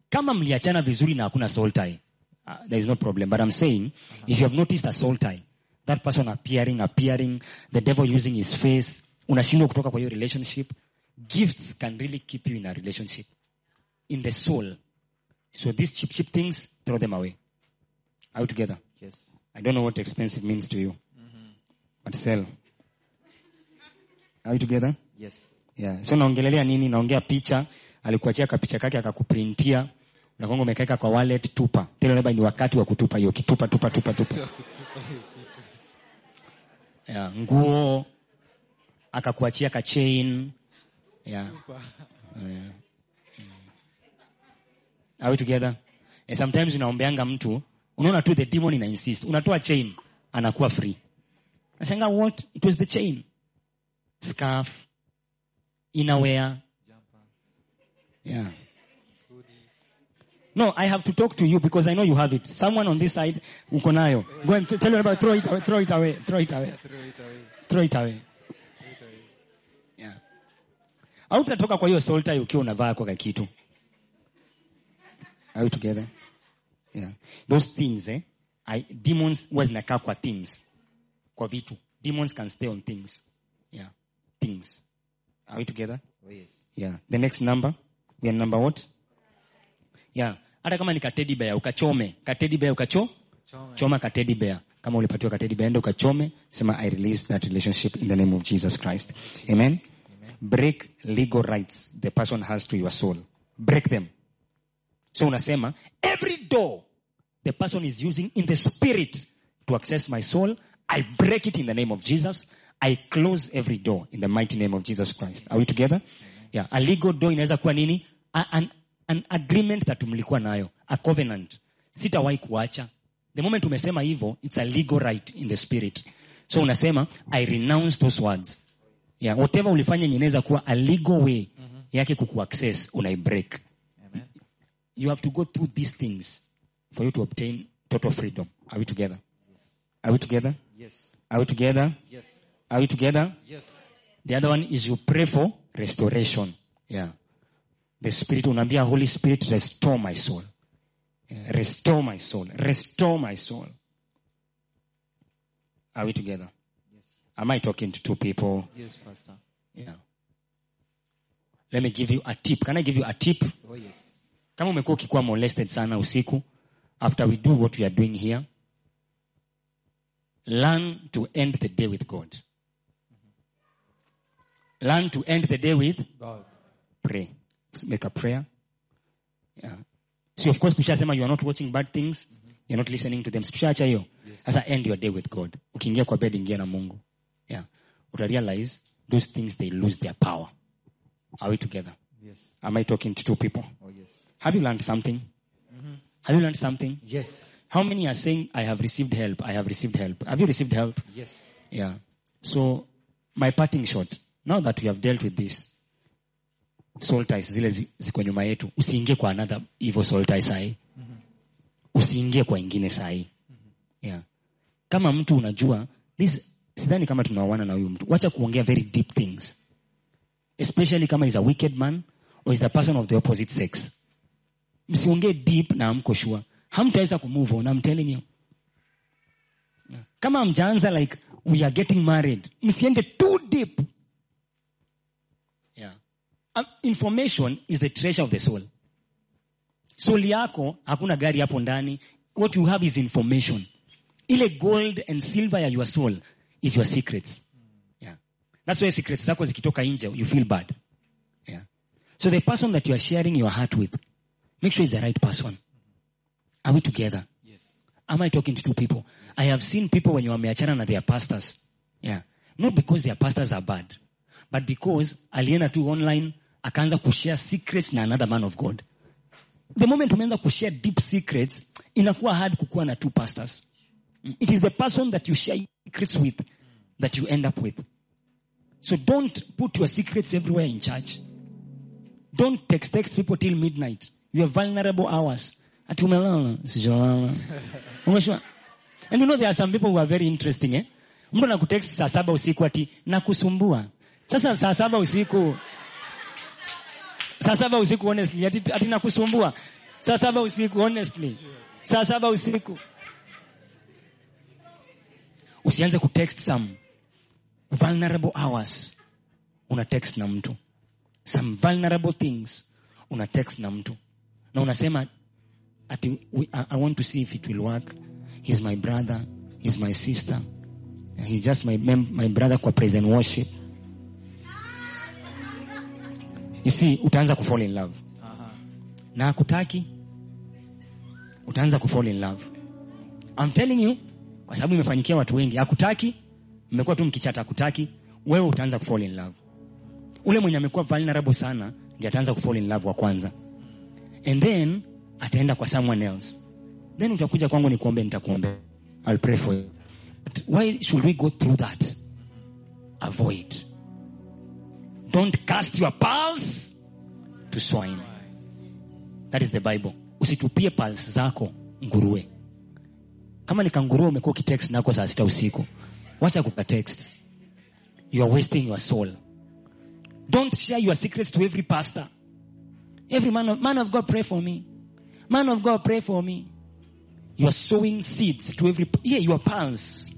kama mliachana vizuri na hakuna soul tie, uh, there is no problem. But I'm saying, if you have noticed a soul tie, that person appearing, appearing, the devil using his face, unashindwa kutoka kwa hiyo relationship, gifts can really keep you in a relationship. In the soul. So these cheap, cheap things, throw them away. Are we together? Yes. I don't know what expensive means to you. But sell. Are we together? Yes. Yeah. So naongelelea nini? Naongea picha, alikuachia kapicha kake akakuprintia, unakonga umekaeka kwa wallet, tupa. Tena labda ni wakati wa kutupa hiyo, kitupa tupa tupa tupa. ya, nguo akakuachia ka chain. ya Yeah. Mm. Are we together? And sometimes unaombeanga mtu, unaona tu the demon ina insist. Unatoa chain, anakuwa free. Nashangaa what? It was the chain. Scarf, innerwear. Yeah. No, I have to talk to you because I know you have it. Someone on this side, uko nayo. Go and tell your neighbor, throw it away, throw it away, throw it away, Throw it away. throw it away. Yeah. Hautatoka kwa hiyo soul tie ukiwa unavaa kwa kitu. Are we together? Yeah. Those things, eh? I, demons huwa zinakaa kwa things. Kwa vitu. Demons can stay on things. Yeah. Things. Are we together? Oh, yes. Yeah. The next number. We are number what? Yeah. Hata kama ni katedi bear ukachome. Katedi bear ukacho? Choma. Choma katedi bear. Kama ulipatiwa katedi bear enda ukachome, sema I release that relationship in the name of Jesus Christ. Amen. Break legal rights the person has to your soul. Break them. So unasema every door the person is using in the spirit to access my soul, I break it in the name of Jesus. I close every door in the mighty name of Jesus Christ. Are we together? Yeah. A legal door inaweza kuwa nini? A, an, an agreement that mlikuwa nayo. A covenant. Sitawahi kuacha. The moment umesema hivyo, it's a legal right in the spirit. So unasema, I renounce those words. Yeah. Whatever ulifanya yenye inaweza kuwa a legal way yake kukuaccess, unaibreak Amen. you have to go through these things for you to obtain total freedom. Are we together? Are we together? Yes. Are we together? Yes. Are we together? Yes. The other one is you pray for restoration. Yeah. The spirit, unaambia Holy Spirit, restore my soul. Restore my soul. Restore my soul. Are we together? Yes. Am I talking to two people? Yes, Pastor. Yeah. Let me give you a tip. Can I give you a tip? Oh, yes. kama umekuwa ukikuwa molested sana usiku after we do what we are doing here learn to end the day with god mm-hmm. learn to end the day with God. pray make a prayer yeah. so of course tushasema you are not watching bad things you're not listening to them tushaacha hiyo sasa end your day with god ukiingia kwa bed ingia na mungu yeah uta realize those things they lose their power are we together Yes. am i talking to two people Oh, yes. have you learned something mm-hmm. have you learned something Yes. How many are saying, I have received help, I have received help? Have you received help? Yes. Yeah. So, my parting shot, now that we have dealt with this, soul ties zile ziko nyuma yetu, usiingie kwa another hivyo soul sahi. Usiingie kwa ingine sahi. Yeah. Kama mtu unajua, this, sidhani kama tunaoana na huyu mtu. Wacha kuongea very deep things. Especially kama is a wicked man or is a person of the opposite sex. Msiongee deep na amko sure. Hamtaweza kumove on, I'm telling you kama mjaanza like we are getting married msiende too deep Um, information is the treasure of the soul soul yako hakuna gari hapo ndani what you have is information ile gold and silver ya your soul is your secrets yeah. that's why secrets zako zikitoka nje you feel bad yeah. so the person that you are sharing your heart with make sure is the right person are we together Yes. Am I talking to two people? I have seen people when you are wameachana na their pastors. Yeah. Not because their pastors are bad, but because alienda tu online akaanza kushare secrets na another man of God. The moment umeanza kushare deep secrets, inakuwa hard kukuwa na two pastors. It is the person that you share secrets with that you end up with. So don't put your secrets everywhere in church. Don't text text people till midnight. You have vulnerable hours. Ati umelala, sijalala. Umeshua? And you know there are some people who are very interesting eh? Mtu anakutext saa saba usiku ati nakusumbua. Sasa saa saba usiku saa saba usiku honestly ati, ati nakusumbua. Saa saba usiku honestly. Saa saba usiku. Usianze kutext some vulnerable hours. Una text na mtu. Some vulnerable things una text na mtu. Na unasema ati we, I, I want to see if it will work. He's my brother. He's my sister. He's just my my brother kwa praise and worship. You see, utaanza kufall in love. Aha. Na akutaki utaanza kufall in love. I'm telling you kwa sababu imefanyikia watu wengi. akutaki mmekuwa tu mkichata akutaki wewe utaanza kufall in love. Ule mwenye amekuwa vulnerable sana ndiye ataanza kufall in love wa kwanza. And then ataenda kwa someone else. Then utakuja kwangu nikuombe nitakuombea. I'll pray for you. But why should we go through that? Avoid. Don't cast your pearls to swine. That is the Bible. Usitupie pearls zako nguruwe. Kama ni kanguruwe umekuwa ukitext nako saa sita usiku. Wacha kukatext. You are wasting your soul. Don't share your secrets to every pastor. Every man of, man of God pray for me. Man of God pray for me. You are sowing seeds to every, yeah, your pearls.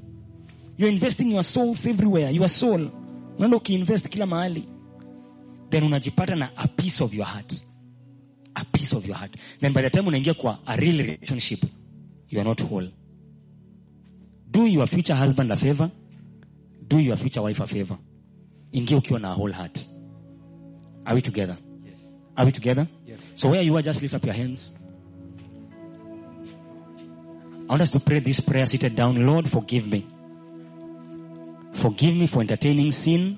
You're investing your souls everywhere. Your soul. Unaenda ukiinvest kila mahali. Then unajipata na a piece of your heart. A piece of your heart. Then by the time unaingia kwa a real relationship, you are not whole. Do your future husband a favor. Do your future wife a favor. Ingia ukiwa na a whole heart. Are we together? Yes. Are we together? Yes. So where you are, just lift up your hands. I want us to pray this prayer seated down. Lord, forgive me. Forgive me for entertaining sin.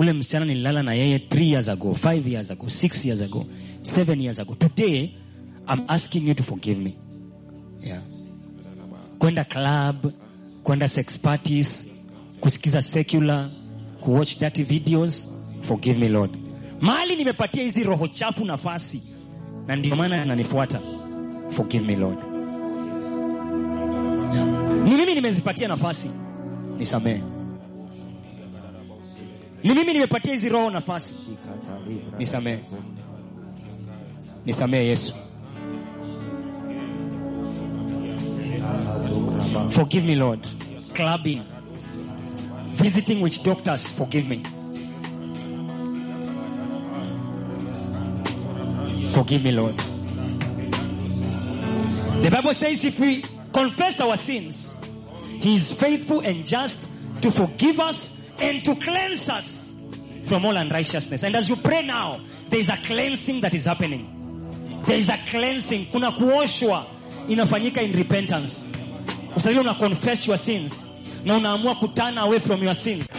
Ule msichana nililala na yeye 3 years ago, 5 years ago, 6 years ago, 7 years ago. Today, I'm asking you to forgive me. Yeah. Kwenda club, kwenda sex parties, kusikiza secular, kuwatch dirty videos. Forgive me Lord. Mahali nimepatia hizi roho chafu nafasi na ndio maana ananifuata. Forgive me Lord. Ni mimi nimezipatia nafasi. Nisamehe. Ni mimi nimepatia hizi roho nafasi. Nisamehe. Nisamehe Yesu. Forgive me Lord. Clubbing. Visiting witch doctors, forgive me. Forgive me, Lord. The Bible says if we confess our sins, He is faithful and just to forgive us and to cleanse us from all unrighteousness. And as you pray now, there is a cleansing that is happening. There is a cleansing. Kuna kuoshwa inafanyika in repentance. Usajua una confess your sins na unaamua kutana away from your sins.